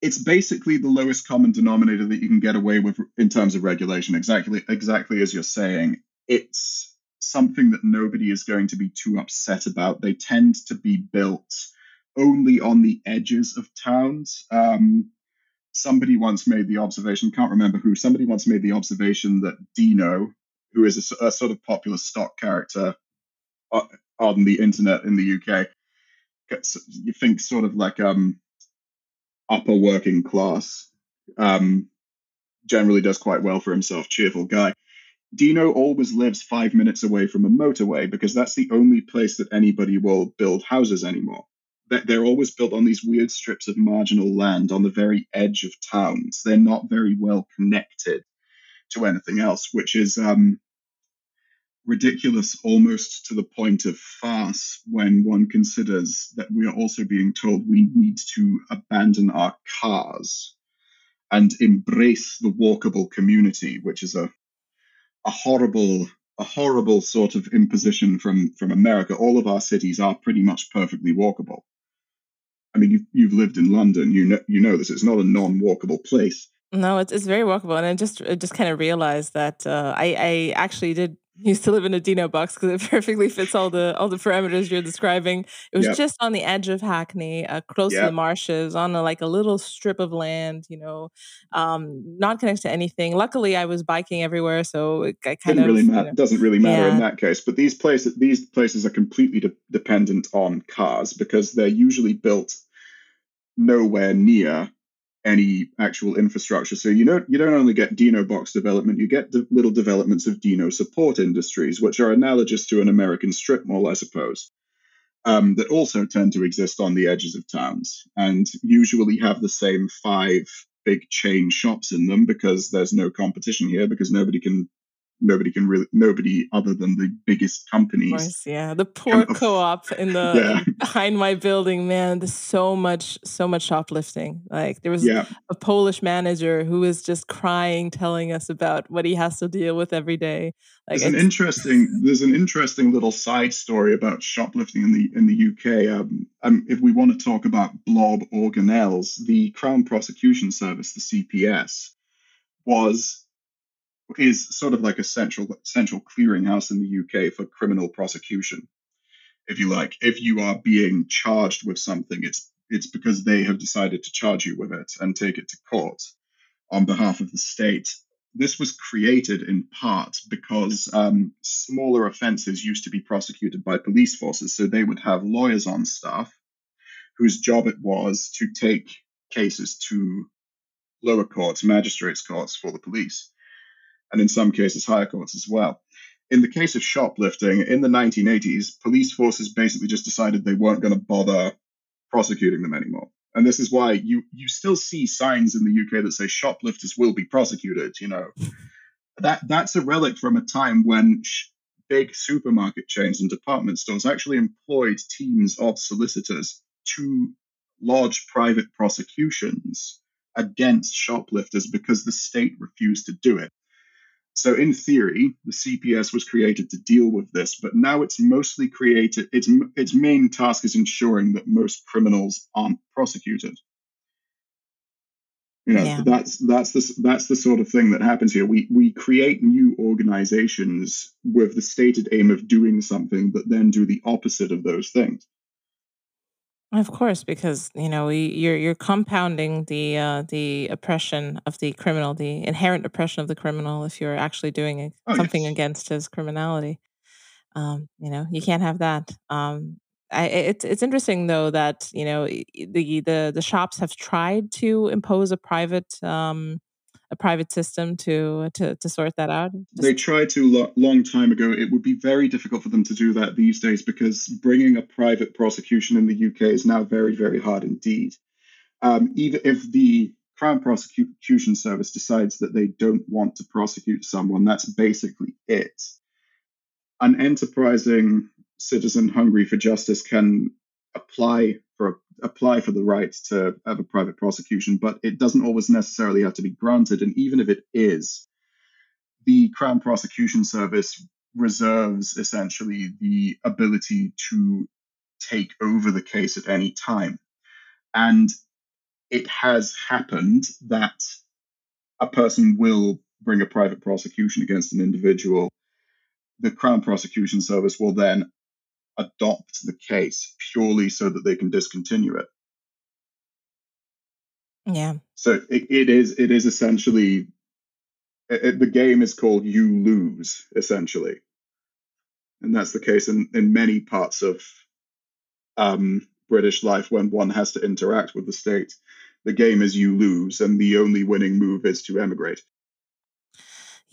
it's basically the lowest common denominator that you can get away with in terms of regulation. Exactly, exactly as you're saying. It's something that nobody is going to be too upset about. They tend to be built only on the edges of towns. Um, somebody once made the observation, can't remember who, somebody once made the observation that Dino, who is a, a sort of popular stock character uh, on the internet in the UK, you think sort of like um, upper working class. Um, generally does quite well for himself, cheerful guy. Dino always lives five minutes away from a motorway because that's the only place that anybody will build houses anymore. They're always built on these weird strips of marginal land on the very edge of towns. They're not very well connected to anything else, which is um, ridiculous almost to the point of farce when one considers that we are also being told we need to abandon our cars and embrace the walkable community, which is a a horrible a horrible sort of imposition from from America. All of our cities are pretty much perfectly walkable. I mean, you've, you've lived in London, you know you know this. It's not a non-walkable place. No, it's it's very walkable, and I just I just kind of realized that uh, I I actually did *laughs* used to live in a Dino box because it *laughs* perfectly fits all the all the parameters you're describing. It was yep. just on the edge of Hackney, uh, close yep. to the marshes, on a, like a little strip of land. You know, um, not connected to anything. Luckily, I was biking everywhere, so it kind Didn't of really ma- you know, doesn't really matter yeah. in that case. But these places these places are completely de- dependent on cars because they're usually built nowhere near any actual infrastructure. So you don't you don't only get Dino box development, you get de- little developments of Dino support industries, which are analogous to an American strip mall, I suppose, um, that also tend to exist on the edges of towns and usually have the same five big chain shops in them because there's no competition here because nobody can nobody can really nobody other than the biggest companies. Course, yeah, the poor co-op in the yeah. *laughs* behind my building, man. There's so much, so much shoplifting. Like there was yeah. a Polish manager who was just crying, telling us about what he has to deal with every day. Like there's an interesting, there's an interesting little side story about shoplifting in the in the UK. Um, um, if we want to talk about blob organelles, the Crown Prosecution Service, the CPS, was is sort of like a central central clearinghouse in the UK for criminal prosecution, if you like. If you are being charged with something, it's it's because they have decided to charge you with it and take it to court on behalf of the state. This was created in part because um, smaller offences used to be prosecuted by police forces, so they would have lawyers on staff whose job it was to take cases to lower courts, magistrates' courts for the police and in some cases higher courts as well. In the case of shoplifting, in the 1980s, police forces basically just decided they weren't going to bother prosecuting them anymore. And this is why you you still see signs in the UK that say shoplifters will be prosecuted. You know, that that's a relic from a time when sh- big supermarket chains and department stores actually employed teams of solicitors to lodge private prosecutions against shoplifters because the state refused to do it. So, in theory, the CPS was created to deal with this, but now it's mostly created. Its its main task is ensuring that most criminals aren't prosecuted. You know, yeah. that's that's the that's the sort of thing that happens here. We we create new organizations with the stated aim of doing something, but then do the opposite of those things. Of course, because you know you're you're compounding the uh, the oppression of the criminal, the inherent oppression of the criminal. If you're actually doing oh, something yes. against his criminality, um, you know you can't have that. Um, I, it's it's interesting though that you know the the the shops have tried to impose a private um, a private system to to to sort that out? Just... They tried to lo- long time ago. It would be very difficult for them to do that these days because bringing a private prosecution in the UK is now very very hard indeed. Um, even if the Crown Prosecution Service decides that they don't want to prosecute someone, that's basically it. An enterprising citizen hungry for justice can apply apply for the right to have a private prosecution, but it doesn't always necessarily have to be granted. And even if it is, the Crown Prosecution Service reserves essentially the ability to take over the case at any time. And it has happened that a person will bring a private prosecution against an individual. The Crown Prosecution Service will then adopt the case purely so that they can discontinue it. Yeah. So it, it is it is essentially it, the game is called you lose essentially, and that's the case in in many parts of um, British life when one has to interact with the state. The game is you lose, and the only winning move is to emigrate.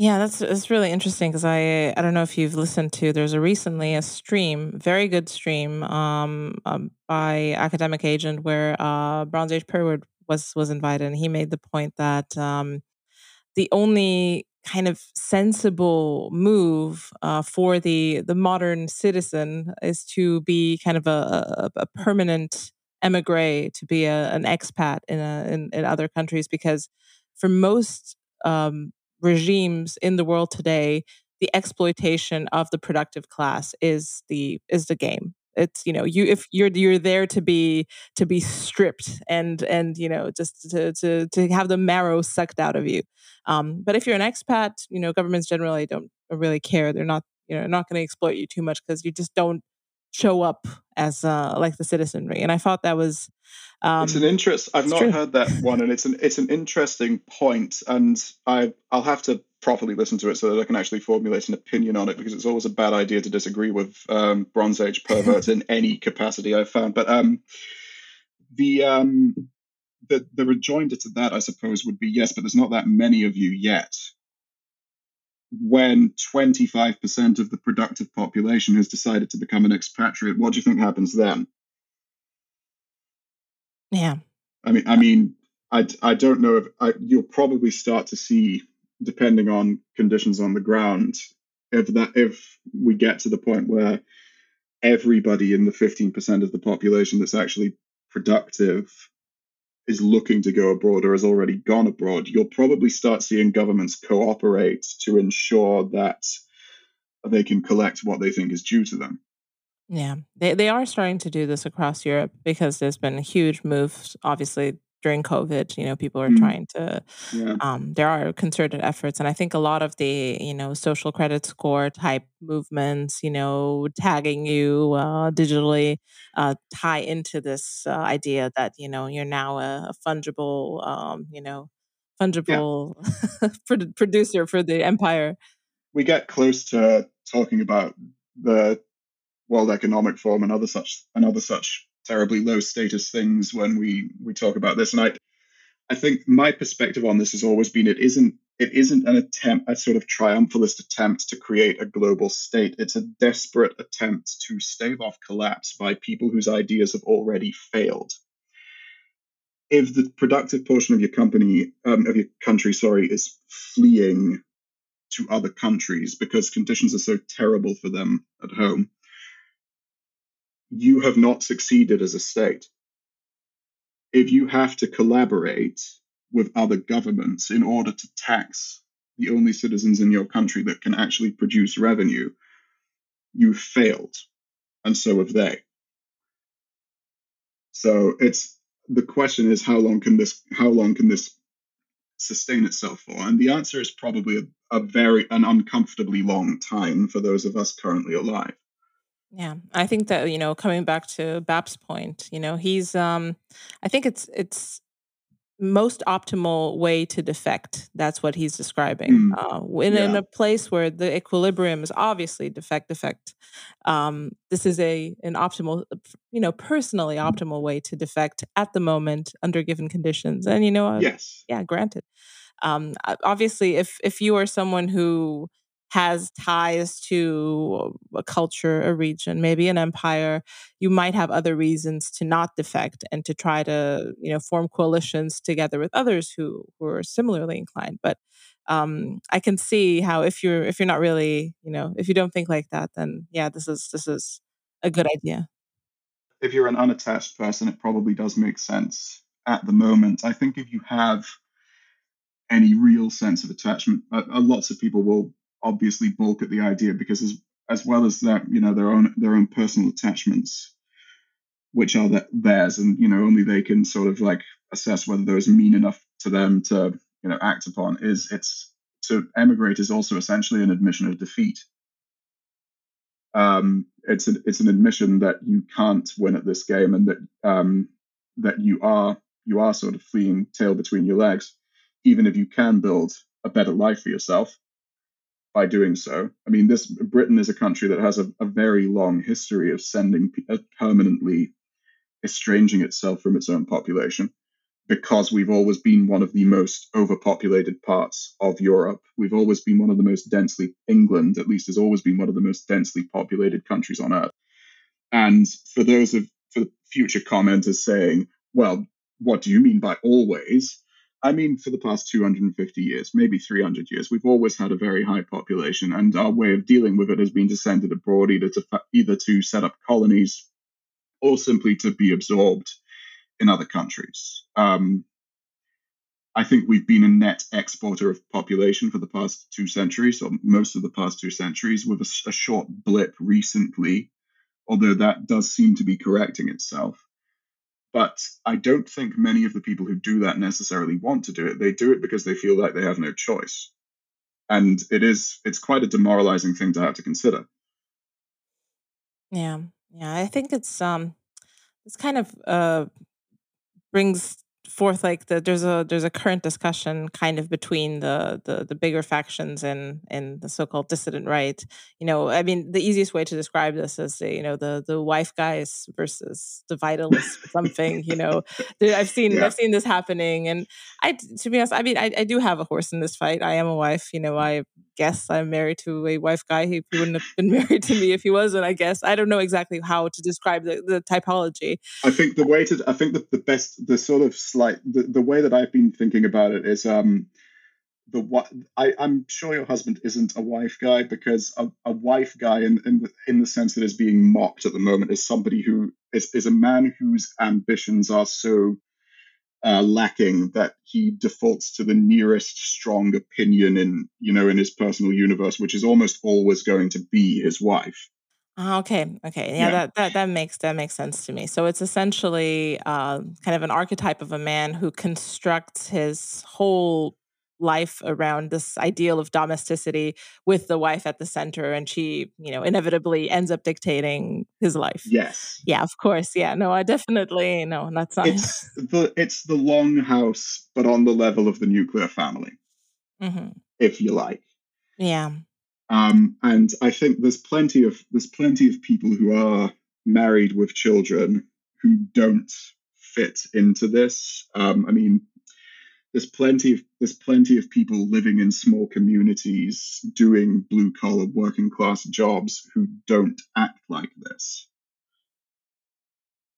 Yeah, that's that's really interesting because I I don't know if you've listened to. There's a recently a stream, very good stream, um, um by academic agent where uh Bronze Age Pervert was was invited, and he made the point that um the only kind of sensible move uh, for the the modern citizen is to be kind of a, a, permanent emigre, to be a, an expat in, in, in other countries, because for most um, regimes in the world today, the exploitation of the productive class is the is the game. It's you know you if you're you're there to be to be stripped and and you know just to to to have the marrow sucked out of you. Um, but if you're an expat you know governments generally don't really care. They're not you know not going to exploit you too much because you just don't show up as uh, like the citizenry and i thought that was um, it's an interest i've not true. heard that one and it's an it's an interesting point and i i'll have to properly listen to it so that I can actually formulate an opinion on it because it's always a bad idea to disagree with um, Bronze Age perverts in any capacity I've found. But um, the, um, the the rejoinder to that, I suppose, would be yes, but there's not that many of you yet. When 25% of the productive population has decided to become an expatriate, what do you think happens then? Yeah. I mean, I mean, I, I don't know if I, you'll probably start to see depending on conditions on the ground, if that if we get to the point where everybody in the 15% of the population that's actually productive is looking to go abroad or has already gone abroad, you'll probably start seeing governments cooperate to ensure that they can collect what they think is due to them. Yeah, they, they are starting to do this across Europe because there's been a huge moves, obviously, during COVID, you know, people are mm. trying to, yeah. um, there are concerted efforts. And I think a lot of the, you know, social credit score type movements, you know, tagging you uh, digitally uh, tie into this uh, idea that, you know, you're now a, a fungible, um, you know, fungible *laughs* yeah. producer for the empire. We get close to talking about the World Economic Forum and other such and other such terribly low status things when we we talk about this. And I I think my perspective on this has always been it isn't it isn't an attempt, a sort of triumphalist attempt to create a global state. It's a desperate attempt to stave off collapse by people whose ideas have already failed. If the productive portion of your company, um, of your country, sorry, is fleeing to other countries because conditions are so terrible for them at home, you have not succeeded as a state. If you have to collaborate with other governments in order to tax the only citizens in your country that can actually produce revenue, you've failed. And so have they. So it's the question is how long can this how long can this sustain itself for? And the answer is probably a, a very an uncomfortably long time for those of us currently alive. Yeah, I think that you know, coming back to Bap's point, you know, he's um, I think it's it's most optimal way to defect. That's what he's describing. Mm. Uh, in, yeah. in a place where the equilibrium is obviously defect defect. Um, this is a an optimal, you know, personally optimal way to defect at the moment under given conditions. And you know, uh, yes, yeah, granted. Um, obviously, if if you are someone who has ties to a culture, a region, maybe an empire, you might have other reasons to not defect and to try to, you know, form coalitions together with others who, who are similarly inclined. But um, I can see how if you're if you're not really, you know, if you don't think like that, then yeah, this is this is a good idea. If you're an unattached person, it probably does make sense at the moment. I think if you have any real sense of attachment, uh, lots of people will obviously balk at the idea because as as well as that, you know, their own their own personal attachments, which are theirs, and you know, only they can sort of like assess whether those mean enough to them to you know act upon. Is it's to emigrate is also essentially an admission of defeat. Um, it's a, it's an admission that you can't win at this game, and that um, that you are you are sort of fleeing tail between your legs, even if you can build a better life for yourself by doing so. I mean, this Britain is a country that has a, a very long history of sending uh, permanently estranging itself from its own population because we've always been one of the most overpopulated parts of Europe. We've always been one of the most densely England, at least, has always been one of the most densely populated countries on earth. And for those of for future commenters saying, "Well, what do you mean by always?" I mean, for the past 250 years, maybe 300 years, we've always had a very high population, and our way of dealing with it has been to send it abroad, either to either to set up colonies or simply to be absorbed in other countries. Um, I think we've been a net exporter of population for the past two centuries, or most of the past two centuries, with a, a short blip recently, although that does seem to be correcting itself. But I don't think many of the people who do that necessarily want to do it. They do it because they feel like they have no choice. And it is it's quite a demoralizing thing to have to consider. Yeah. Yeah. I think it's um it's kind of uh brings forth like the, there's a there's a current discussion kind of between the the, the bigger factions in in the so-called dissident right. You know i mean the easiest way to describe this is the, you know the the wife guys versus the vitalists something you know. *laughs* I've seen yeah. i've seen this happening and i to be honest i mean I, I do have a horse in this fight. I am a wife you know i guess i'm married to a wife guy. He, he wouldn't have been *laughs* married to me if he wasn't i guess. I don't know exactly how to describe the, the typology. I think the way to i think that the best the sort of like the, the way that I've been thinking about it is um the what I, I'm sure your husband isn't a wife guy because a, a wife guy in, in the in the sense that is being mocked at the moment is somebody who is, is a man whose ambitions are so uh, lacking that he defaults to the nearest strong opinion in you know in his personal universe, which is almost always going to be his wife. Ah, okay. Okay. Yeah, Yeah. that that that makes that makes sense to me. So it's essentially uh, kind of an archetype of a man who constructs his whole life around this ideal of domesticity with the wife at the center, and she, you know, inevitably ends up dictating his life. Yes. Yeah, of course. Yeah. No, I definitely no, that's not. *laughs* It's the it's the long house, but on the level of the nuclear family, hmm if you like. Yeah. Um, and I think there's plenty of there's plenty of people who are married with children who don't fit into this. Um, I mean, there's plenty of there's plenty of people living in small communities doing blue collar working class jobs who don't act like this.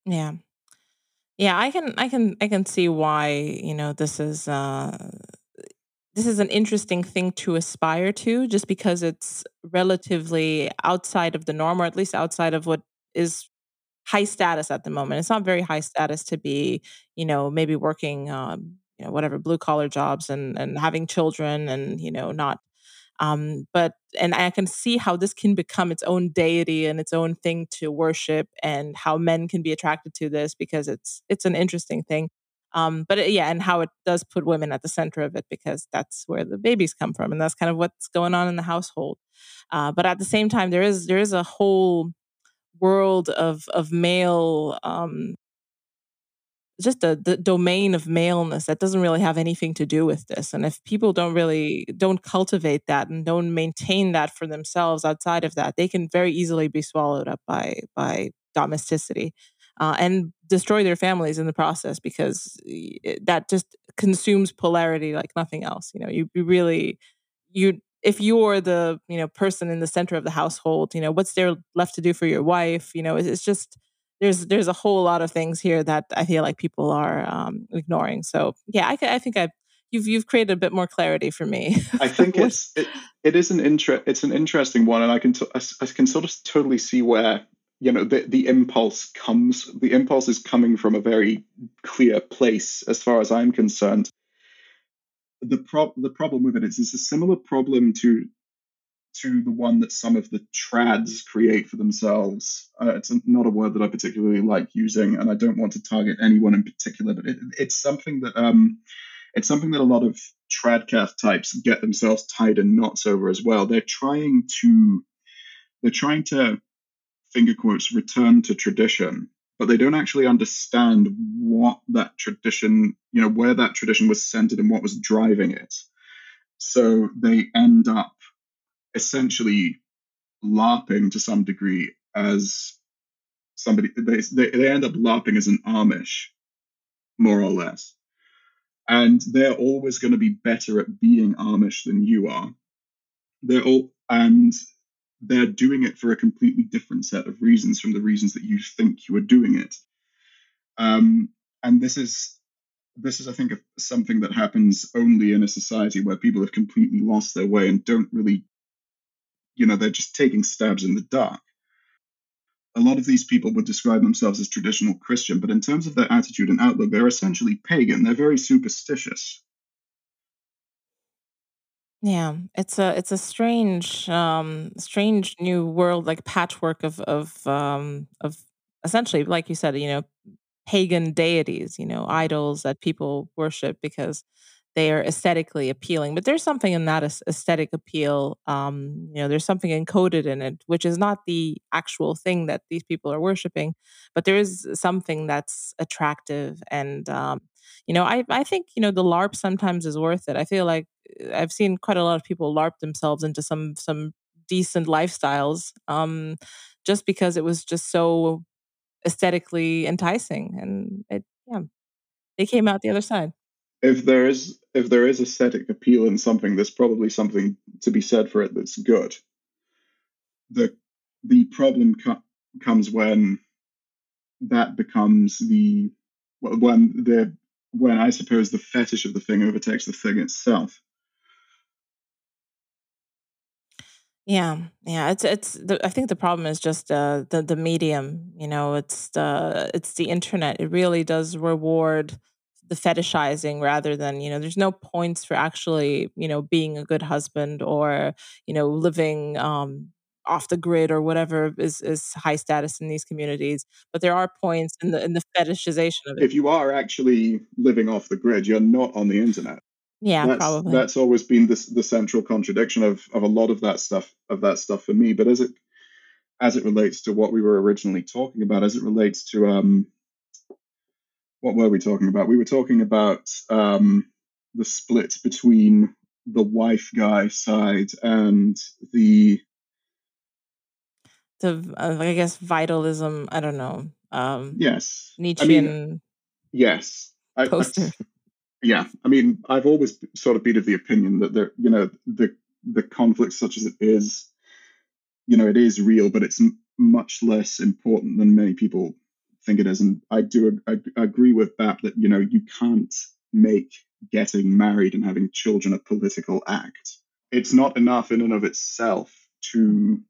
Yeah. Yeah, I can I can I can see why, you know, this is uh this is an interesting thing to aspire to just because it's relatively outside of the norm or at least outside of what is high status at the moment it's not very high status to be you know maybe working um, you know whatever blue collar jobs and and having children and you know not um, but and I can see how this can become its own deity and its own thing to worship, and how men can be attracted to this because it's it's an interesting thing. Um, but it, yeah, and how it does put women at the center of it because that's where the babies come from, and that's kind of what's going on in the household. Uh, but at the same time, there is there is a whole world of of male um, just a the domain of maleness that doesn't really have anything to do with this and if people don't really don't cultivate that and don't maintain that for themselves outside of that they can very easily be swallowed up by by domesticity uh, and destroy their families in the process because that just consumes polarity like nothing else. You know, you, you really you if you're the you know person in the center of the household, you know what's there left to do for your wife. You know, it's, it's just there's there's a whole lot of things here that I feel like people are um, ignoring. So yeah, I, I think I you've you've created a bit more clarity for me. I think *laughs* it's it, it is an inter- it's an interesting one, and I can t- I, I can sort of totally see where you know the, the impulse comes the impulse is coming from a very clear place as far as i'm concerned. The pro- the problem with it is it's a similar problem to to the one that some of the trads create for themselves. Uh, it's not a word that i particularly like using and i don't want to target anyone in particular but it, it's something that um it's something that a lot of tradcath types get themselves tied in knots over as well. They're trying to they're trying to finger quotes return to tradition but they don't actually understand what that tradition you know where that tradition was centered and what was driving it. So they end up essentially larping to some degree as somebody they, they, they end up larping as an amish more or less. And they're always going to be better at being amish than you are. They're all and they're doing it for a completely different set of reasons from the reasons that you think you are doing it. Um, and this is this is, I think, something that happens only in a society where people have completely lost their way and don't really, you know, they're just taking stabs in the dark. A lot of these people would describe themselves as traditional Christian, but in terms of their attitude and outlook, they're essentially pagan. They're very superstitious. Yeah, it's a it's a strange um strange new world like patchwork of of um of essentially like you said, you know, pagan deities, you know, idols that people worship because they are aesthetically appealing. But there's something in that aesthetic appeal. Um, you know, there's something encoded in it, which is not the actual thing that these people are worshiping, but there is something that's attractive. And um, you know, I I think you know the LARP sometimes is worth it. I feel like uh, I've seen quite a lot of people LARP themselves into some some decent lifestyles. Um, just because it was just so aesthetically enticing and it yeah they came out the other side If there is if there is aesthetic appeal in something, there's probably something to be said for it that's good. The the problem co- comes when that becomes the when the when I suppose the fetish of the thing overtakes the thing itself. yeah yeah it's it's the, i think the problem is just uh the the medium you know it's the it's the internet it really does reward the fetishizing rather than you know there's no points for actually you know being a good husband or you know living um off the grid or whatever is is high status in these communities but there are points in the in the fetishization of it If you are actually living off the grid, you're not on the internet. yeah That's probably that's always been this the central contradiction of of a lot of that stuff of that stuff for me. But as it as it relates to what we were originally talking about, as it relates to um what were we talking about? We were talking about um, the split between the wife guy side and the the uh, I guess vitalism. I don't know. Um, yes. I mean, Nietzschean yes. I, I poster. yeah. I mean, I've always sort of been of the opinion that the you know the the conflict such as it is, you know, it is real, but it's m- much less important than many people think it is. And I do I, I agree with that that you know you can't make getting married and having children a political act. It's not enough in and of itself to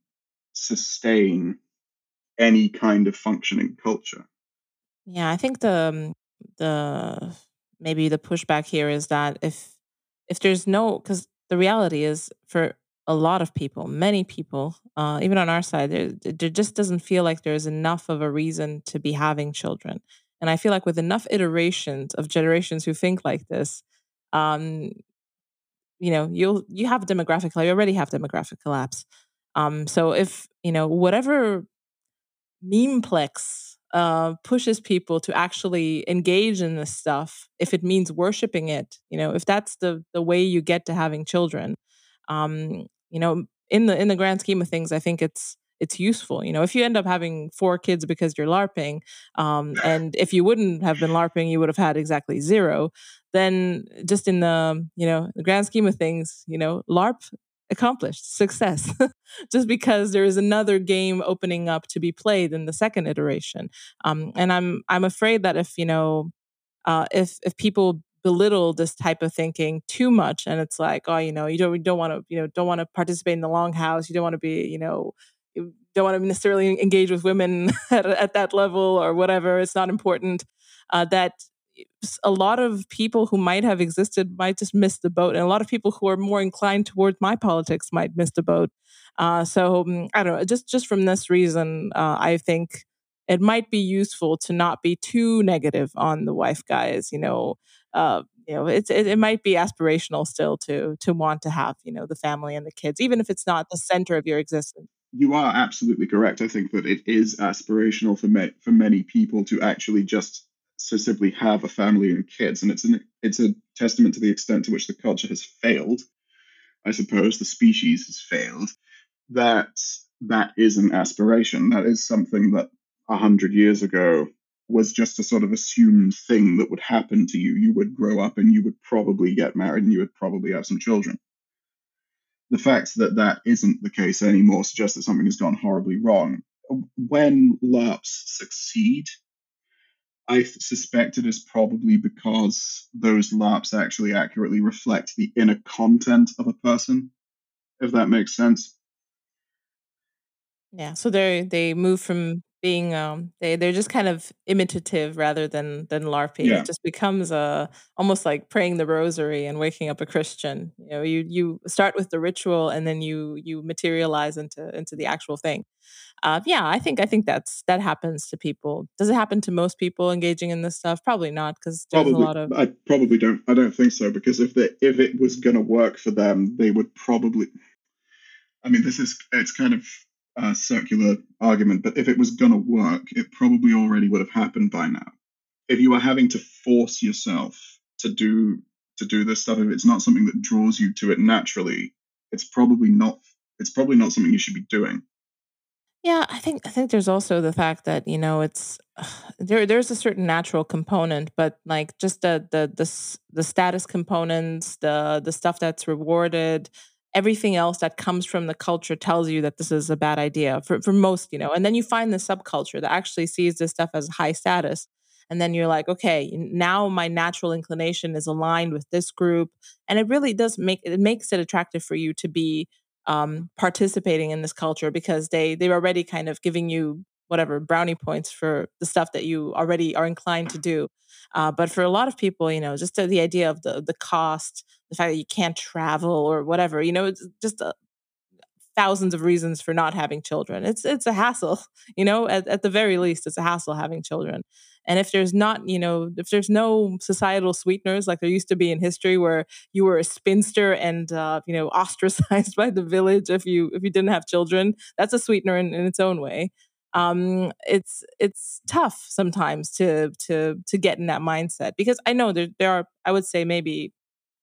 sustain any kind of functioning culture. Yeah, I think the um, the maybe the pushback here is that if if there's no because the reality is for a lot of people, many people, uh, even on our side, there there just doesn't feel like there's enough of a reason to be having children. And I feel like with enough iterations of generations who think like this, um, you know, you'll you have demographic, you already have demographic collapse. Um, so if you know whatever memeplex uh, pushes people to actually engage in this stuff if it means worshiping it you know if that's the the way you get to having children um you know in the in the grand scheme of things i think it's it's useful you know if you end up having four kids because you're larping um and if you wouldn't have been larping you would have had exactly zero then just in the you know the grand scheme of things you know larp accomplished success *laughs* just because there is another game opening up to be played in the second iteration. Um, and I'm I'm afraid that if you know uh, if if people belittle this type of thinking too much, and it's like oh you know you don't you don't want to you know don't want to participate in the longhouse, you don't want to be you know you don't want to necessarily engage with women *laughs* at, at that level or whatever. It's not important. Uh, that a lot of people who might have existed might just miss the boat, and a lot of people who are more inclined towards my politics might miss the boat. Uh, so mm, I don't know. Just just from this reason, uh, I think it might be useful to not be too negative on the wife guys. You know, uh, you know, it's it, it might be aspirational still to to want to have you know the family and the kids, even if it's not the center of your existence. You are absolutely correct. I think that it is aspirational for ma- for many people to actually just so simply have a family and kids, and it's an it's a testament to the extent to which the culture has failed. I suppose the species has failed. That that is an aspiration. That is something that a hundred years ago was just a sort of assumed thing that would happen to you. You would grow up and you would probably get married and you would probably have some children. The fact that that isn't the case anymore suggests that something has gone horribly wrong. When LARPs succeed, I suspect it is probably because those LARPs actually accurately reflect the inner content of a person, if that makes sense. Yeah, so they they move from being um they they're just kind of imitative rather than than LARPing. Yeah. It just becomes a almost like praying the rosary and waking up a Christian. You know, you you start with the ritual and then you you materialize into into the actual thing. Uh, yeah, I think I think that's that happens to people. Does it happen to most people engaging in this stuff? Probably not, because there's a lot of I probably don't. I don't think so because if they if it was going to work for them, they would probably. I mean, this is it's kind of a circular argument, but if it was going to work, it probably already would have happened by now. If you are having to force yourself to do to do this stuff, if it's not something that draws you to it naturally, it's probably not. It's probably not something you should be doing. Yeah, I think I think there's also the fact that you know it's *sighs* there. There's a certain natural component, but like just the the the the status components, the the stuff that's rewarded, everything else that comes from the culture tells you that this is a bad idea for for most, you know. And then you find the subculture that actually sees this stuff as high status, and then you're like, okay, now my natural inclination is aligned with this group, and it really does make it makes it attractive for you to be um, participating in this culture because they they're already kind of giving you whatever brownie points for the stuff that you already are inclined to do. Uh, but for a lot of people, you know, just the, idea of the the cost, the fact that you can't travel or whatever, you know, it's just a, thousands of reasons for not having children. It's it's a hassle, *laughs* you know, at, at the very least, it's a hassle having children. And if there's not, you know, if there's no societal sweeteners like there used to be in history where you were a spinster and uh, you know, *laughs* ostracized by the village if you if you didn't have children, that's a sweetener in, in its own way. Um, it's it's tough sometimes to to to get in that mindset because I know there there are I would say maybe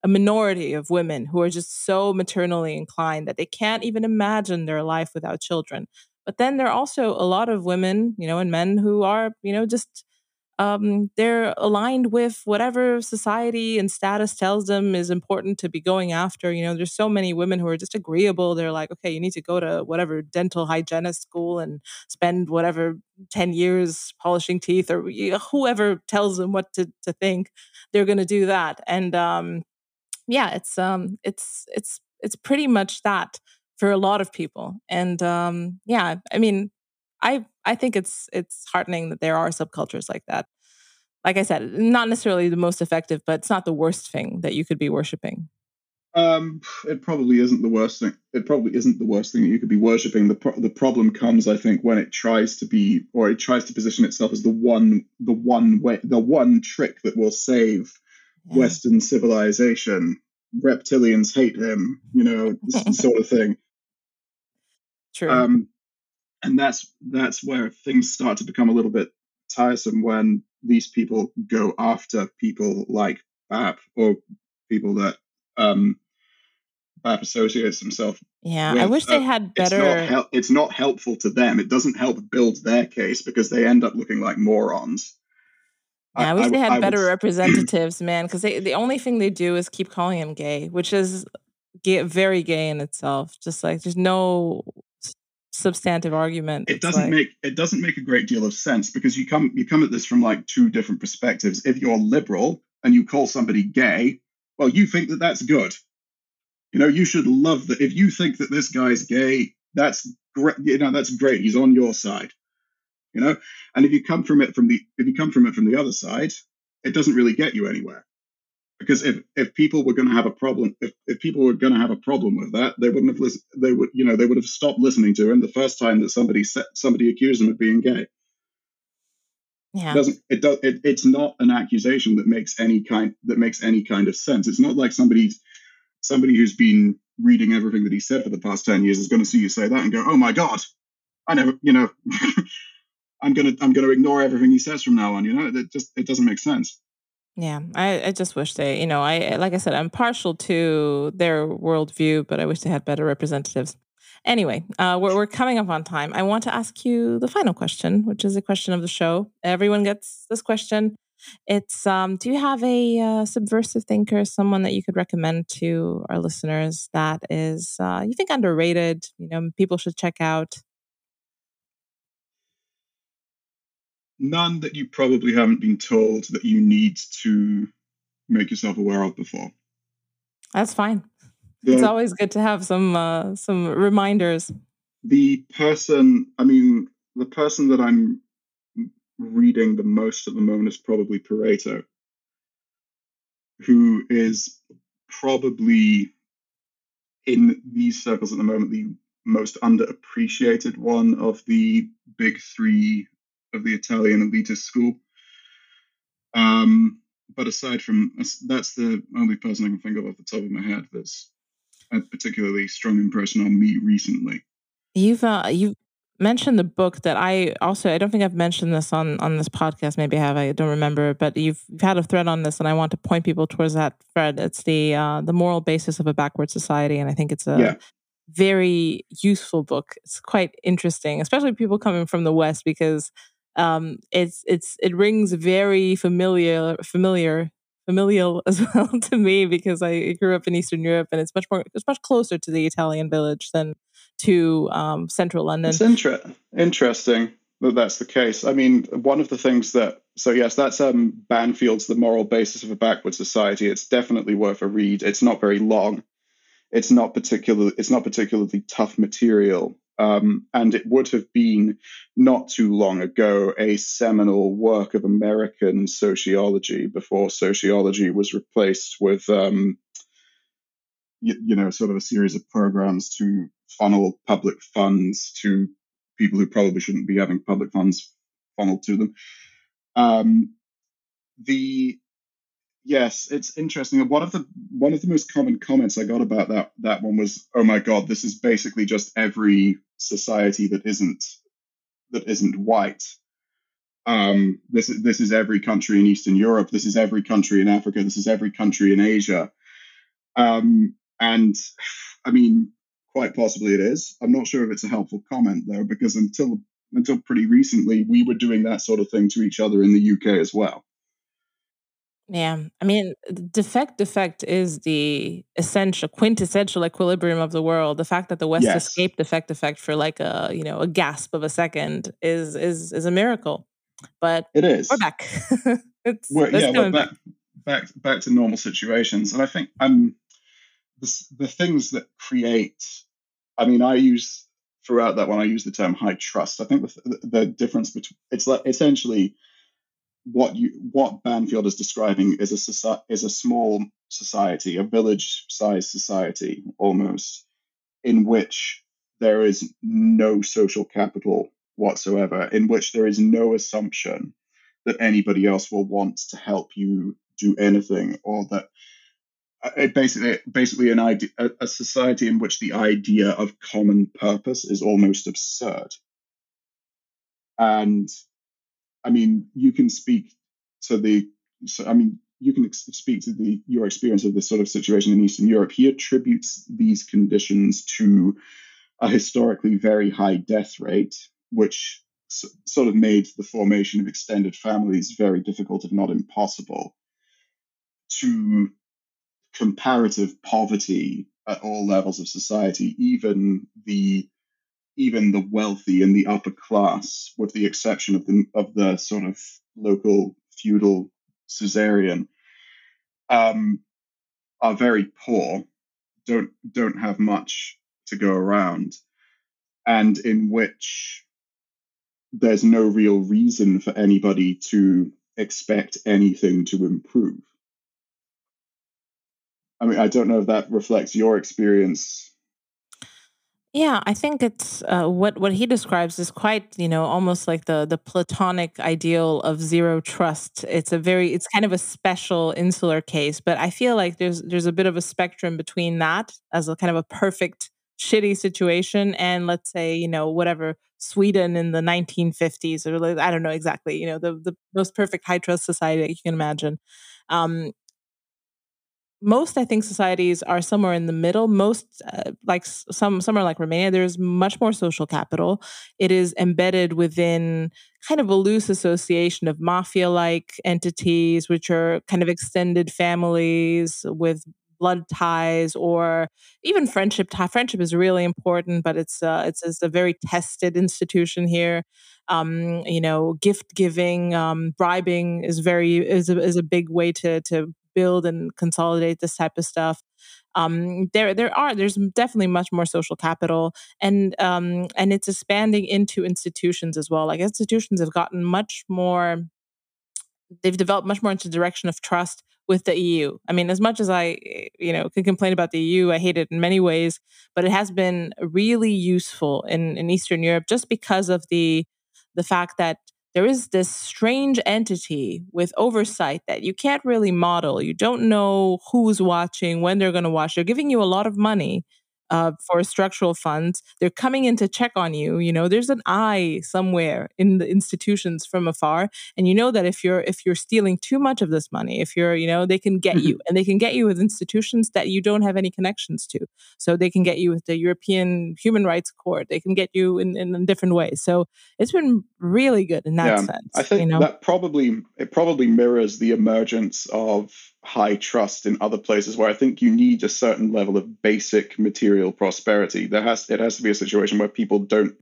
a minority of women who are just so maternally inclined that they can't even imagine their life without children. But then there are also a lot of women, you know, and men who are, you know, just um, they're aligned with whatever society and status tells them is important to be going after. You know, there's so many women who are just agreeable. They're like, okay, you need to go to whatever dental hygienist school and spend whatever 10 years polishing teeth or whoever tells them what to, to think, they're going to do that. And, um, yeah, it's um it's it's it's pretty much that for a lot of people. And um yeah, I mean, I I think it's it's heartening that there are subcultures like that. Like I said, not necessarily the most effective, but it's not the worst thing that you could be worshiping. Um, it probably isn't the worst thing. It probably isn't the worst thing that you could be worshiping. The pro- the problem comes, I think, when it tries to be or it tries to position itself as the one the one way the one trick that will save yeah. Western civilization. Reptilians hate him, you know, *laughs* sort of thing. True. Um, and that's that's where things start to become a little bit tiresome when these people go after people like Bap or people that um, Bap associates himself. Yeah, with. I wish they had better. It's not, hel- it's not helpful to them. It doesn't help build their case because they end up looking like morons. Yeah, I, I wish I, they had I better would... *clears throat* representatives, man. Because the only thing they do is keep calling him gay, which is gay, very gay in itself. Just like there's no substantive argument. It doesn't like... make it doesn't make a great deal of sense because you come you come at this from like two different perspectives. If you're liberal and you call somebody gay, well, you think that that's good. You know, you should love that. If you think that this guy's gay, that's great. You know, that's great. He's on your side you know and if you come from it from the if you come from it from the other side it doesn't really get you anywhere because if if people were going to have a problem if, if people were going to have a problem with that they wouldn't have listened they would you know they would have stopped listening to him the first time that somebody set, somebody accused him of being gay yeah it doesn't it does it, it's not an accusation that makes any kind that makes any kind of sense it's not like somebody's somebody who's been reading everything that he said for the past 10 years is going to see you say that and go oh my god i never you know *laughs* I'm gonna I'm gonna ignore everything he says from now on. You know, it just it doesn't make sense. Yeah, I, I just wish they, you know, I like I said, I'm partial to their worldview, but I wish they had better representatives. Anyway, uh, we're we're coming up on time. I want to ask you the final question, which is a question of the show. Everyone gets this question. It's um, do you have a uh, subversive thinker, someone that you could recommend to our listeners that is uh, you think underrated? You know, people should check out. None that you probably haven't been told that you need to make yourself aware of before. That's fine. The, it's always good to have some uh, some reminders. The person, I mean, the person that I'm reading the most at the moment is probably Pareto, who is probably in these circles at the moment the most underappreciated one of the big three of the Italian elitist school. Um, but aside from that's the only person I can think of off the top of my head that's a particularly strong impression on me recently. You've uh, you've mentioned the book that I also I don't think I've mentioned this on on this podcast. Maybe I have I don't remember, but you've, you've had a thread on this, and I want to point people towards that thread. It's the uh, the moral basis of a backward society, and I think it's a yeah. very useful book. It's quite interesting, especially people coming from the West because um, it's it's it rings very familiar familiar familial *laughs* as well to me because I grew up in Eastern Europe and it's much more it's much closer to the Italian village than to um, central London. It's inter- interesting that that's the case. I mean, one of the things that so yes, that's um, Banfield's The Moral Basis of a Backward Society. It's definitely worth a read. It's not very long. It's not particular. It's not particularly tough material. Um, and it would have been not too long ago a seminal work of American sociology before sociology was replaced with, um, you, you, know, sort of a series of programs to funnel public funds to people who probably shouldn't be having public funds funneled to them. Um, the Yes, it's interesting. One of the one of the most common comments I got about that that one was, "Oh my God, this is basically just every society that isn't that isn't white. Um, this is this is every country in Eastern Europe. This is every country in Africa. This is every country in Asia." Um, and I mean, quite possibly it is. I'm not sure if it's a helpful comment though, because until until pretty recently, we were doing that sort of thing to each other in the UK as well. Yeah. I mean, defect defect is the essential quintessential equilibrium of the world. The fact that the West yes. escaped defect defect for like a, you know, a gasp of a second is is is a miracle. But it is. We're back. *laughs* it's, we're, yeah, we're back, back back to normal situations. And I think um the, the things that create I mean, I use throughout that one I use the term high trust. I think the, the difference between it's like essentially what you what Banfield is describing is a is a small society, a village-sized society almost, in which there is no social capital whatsoever, in which there is no assumption that anybody else will want to help you do anything, or that uh, it basically basically an idea a, a society in which the idea of common purpose is almost absurd. And I mean, you can speak to the. So, I mean, you can ex- speak to the your experience of this sort of situation in Eastern Europe. He attributes these conditions to a historically very high death rate, which sort of made the formation of extended families very difficult, if not impossible, to comparative poverty at all levels of society, even the even the wealthy and the upper class, with the exception of the of the sort of local feudal Caesarian, um, are very poor, don't don't have much to go around, and in which there's no real reason for anybody to expect anything to improve. I mean, I don't know if that reflects your experience yeah, I think it's uh, what what he describes is quite, you know, almost like the the platonic ideal of zero trust. It's a very it's kind of a special insular case, but I feel like there's there's a bit of a spectrum between that as a kind of a perfect shitty situation and let's say, you know, whatever Sweden in the 1950s or like, I don't know exactly, you know, the the most perfect high trust society that you can imagine. Um, most i think societies are somewhere in the middle. Most uh, like some somewhere like romania. There's much more social capital. It is embedded within kind of a loose association of mafia like entities which are kind of extended families with blood ties or even friendship tie. friendship is really important but it's uh, it's, it's a very tested institution here. Um, you know, gift giving, um, bribing is very is a, is a big way to to build and consolidate this type of stuff. Um, there there are there's definitely much more social capital, and um, and it's expanding into institutions as well. Like institutions have gotten much more they've developed much more into the direction of trust with the EU. I mean, as much as I, you know, can complain about the EU, I hate it in many ways, but it has been really useful in, in Eastern Europe just because of the the fact that there is this strange entity with oversight that you can't really model. You don't know who's watching, when they're going to watch. They're giving you a lot of money, uh, for structural funds. They're coming in to check on you. You know, there's an eye somewhere in the institutions from afar, and you know that if you're if you're stealing too much of this money, if you're you know they can get you, and they can get you with institutions that you don't have any connections to. So they can get you with the European Human Rights Court. They can get you in, in, in different ways. So it's been really good in that yeah, sense. I think you know? that probably it probably mirrors the emergence of high trust in other places where I think you need a certain level of basic material prosperity. There has it has to be a situation where people don't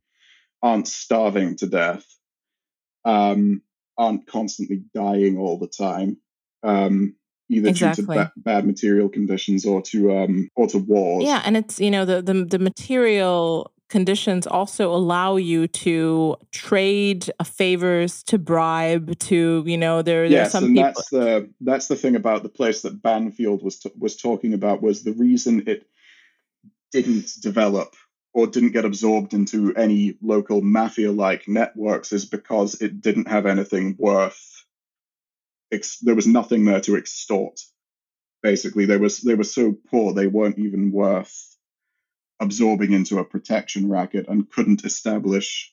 aren't starving to death, um, aren't constantly dying all the time, um, either exactly. due to ba- bad material conditions or to um, or to wars. Yeah, and it's you know the the, the material conditions also allow you to trade favors to bribe to you know there yes some and people- that's the that's the thing about the place that banfield was t- was talking about was the reason it didn't develop or didn't get absorbed into any local mafia like networks is because it didn't have anything worth ex- there was nothing there to extort basically. They was they were so poor they weren't even worth absorbing into a protection racket and couldn't establish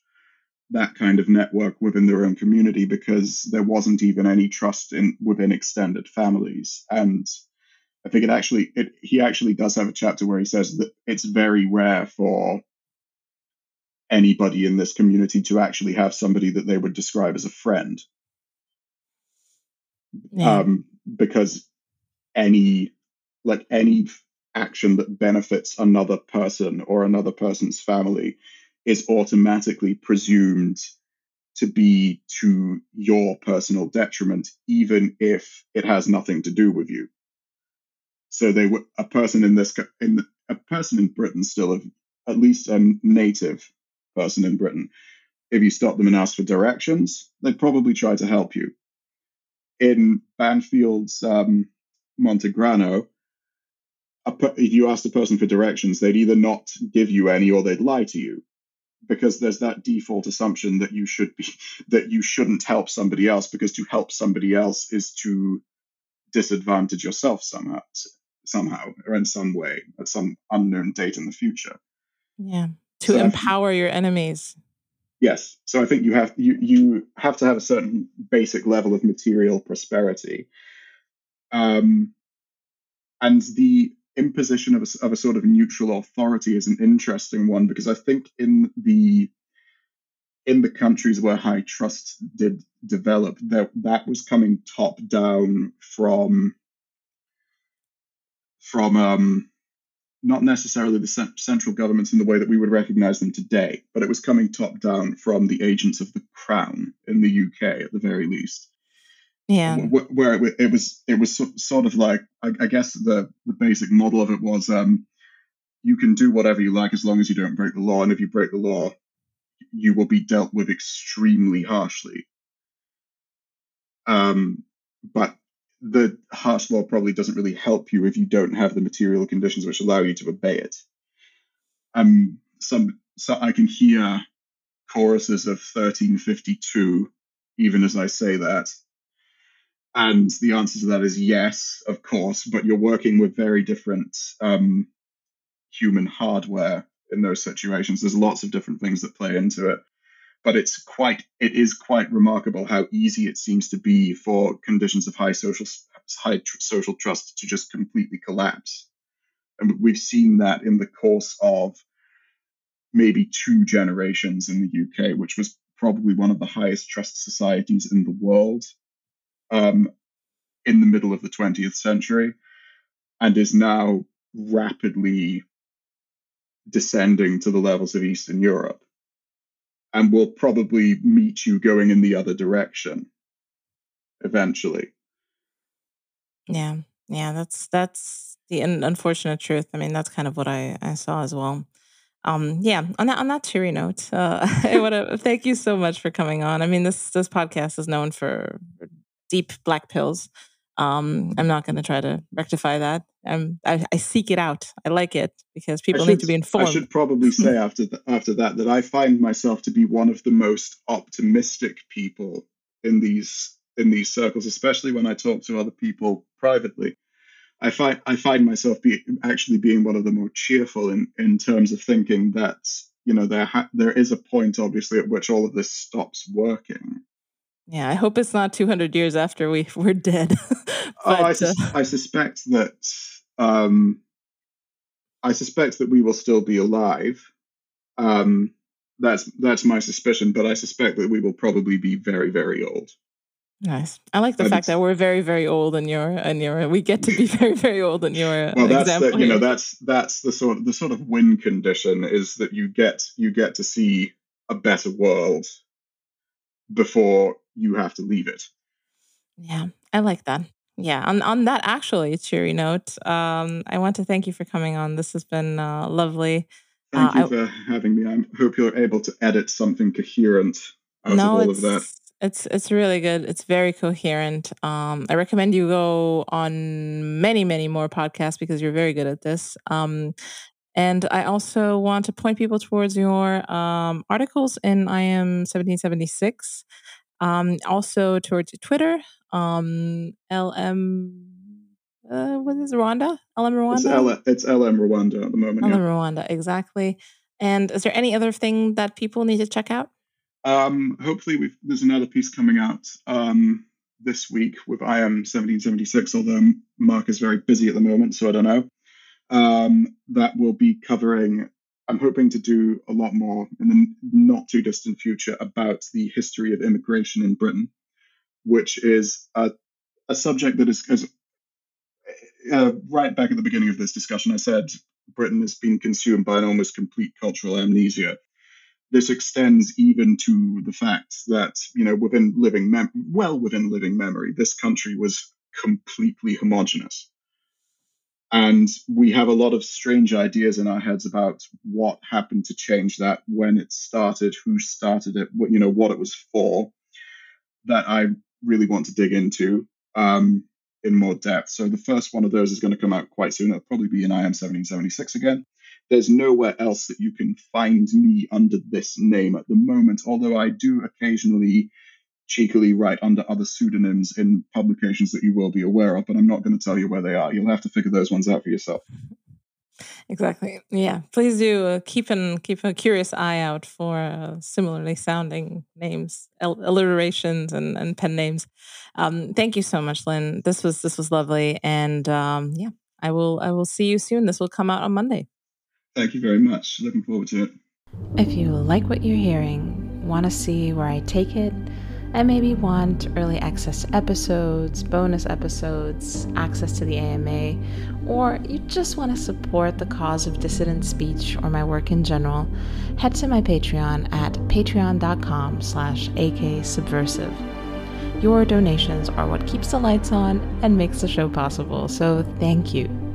that kind of network within their own community because there wasn't even any trust in within extended families and i think it actually it, he actually does have a chapter where he says that it's very rare for anybody in this community to actually have somebody that they would describe as a friend yeah. um, because any like any action that benefits another person or another person's family is automatically presumed to be to your personal detriment, even if it has nothing to do with you. So they were a person in this in a person in Britain still of at least a native person in Britain. If you stop them and ask for directions, they'd probably try to help you. In Banfield's um, Montegrano, if you ask the person for directions, they'd either not give you any or they'd lie to you. Because there's that default assumption that you should be *laughs* that you shouldn't help somebody else because to help somebody else is to disadvantage yourself somehow somehow or in some way at some unknown date in the future. Yeah. To so empower your enemies. Yes. So i think you have you you have to have a certain basic level of material prosperity. Um and the imposition of a, of a sort of neutral authority is an interesting one because I think in the in the countries where high trust did develop, that that was coming top down from from um, not necessarily the central governments in the way that we would recognize them today, but it was coming top down from the agents of the crown in the UK at the very least yeah. Where it, it was it was sort of like I, I, guess the the basic model of it was um you can do whatever you like as long as you don't break the law and if you break the law you will be dealt with extremely harshly. Um but the harsh law probably doesn't really help you if you don't have the material conditions which allow you to obey it. Um some so i can hear choruses of 1352 even as i say that and the answer to that is yes, of course, but you're working with very different um, human hardware in those situations. There's lots of different things that play into it. But it's quite it is quite remarkable how easy it seems to be for conditions of high social high tr- social trust to just completely collapse. And we've seen that in the course of maybe two generations in the UK, which was probably one of the highest trust societies in the world um, in the middle of the 20th century and is now rapidly descending to the levels of Eastern Europe. and will probably meet you going in the other direction eventually. Yeah, yeah, that's that's the unfortunate truth. I mean, that's kind of what I I saw as well. Um, yeah, on that on that cheery note, uh, *laughs* I want to thank you so much for coming on. I mean, this this podcast is known for deep black pills. Um, I'm not going to try to rectify that. I'm, I, I, seek it out. I like it because people should, need to be informed. I should probably say after th- after that that I find myself to be one of the most optimistic people in these in these circles, especially when I talk to other people privately. I find I find myself be, actually being one of the more cheerful in, in terms of thinking that you know there ha- there is a point obviously at which all of this stops working. Yeah, I hope it's not 200 years after we *laughs* we're dead. but, *laughs* oh, I, sus- uh... I suspect that um, I suspect that we will still be alive. Um, that's that's my suspicion, but I suspect that we will probably be very very old. Nice. I like the and fact that we're very, very old in your and your we get to be *laughs* very, very old in your well. That's the, you know that's that's the sort of the sort of win condition is that you get you get to see a better world before you have to leave it. Yeah, I like that. Yeah, on on that actually cheery note, um, I want to thank you for coming on. This has been uh, lovely. Thank uh, you for I, having me. I hope you're able to edit something coherent out no, of all of that it's it's really good. It's very coherent. Um, I recommend you go on many many more podcasts because you're very good at this. Um, and I also want to point people towards your um, articles in IM 1776. Um, also towards Twitter, um, LM. Uh, what is Rwanda? LM Rwanda. It's, L- it's LM Rwanda at the moment. LM yeah. Rwanda, exactly. And is there any other thing that people need to check out? Um, hopefully, there's another piece coming out um, this week with IM 1776, although Mark is very busy at the moment, so I don't know. Um, that will be covering, I'm hoping to do a lot more in the not too distant future about the history of immigration in Britain, which is a, a subject that is, is uh, right back at the beginning of this discussion, I said Britain has been consumed by an almost complete cultural amnesia. This extends even to the fact that you know within living mem- well within living memory this country was completely homogenous and we have a lot of strange ideas in our heads about what happened to change that when it started who started it what you know what it was for that i really want to dig into um, in more depth. So the first one of those is going to come out quite soon. It'll probably be in im 1776 again. There's nowhere else that you can find me under this name at the moment, although I do occasionally cheekily write under other pseudonyms in publications that you will be aware of, but I'm not going to tell you where they are. You'll have to figure those ones out for yourself. *laughs* Exactly. Yeah. Please do uh, keep an keep a curious eye out for uh, similarly sounding names, alliterations, and, and pen names. Um, thank you so much, Lin. This was this was lovely, and um, yeah, I will I will see you soon. This will come out on Monday. Thank you very much. Looking forward to it. If you like what you're hearing, want to see where I take it, and maybe want early access to episodes, bonus episodes, access to the AMA, or you just want to support the cause of dissident speech or my work in general, head to my Patreon at patreon.com slash aksubversive. Your donations are what keeps the lights on and makes the show possible, so thank you.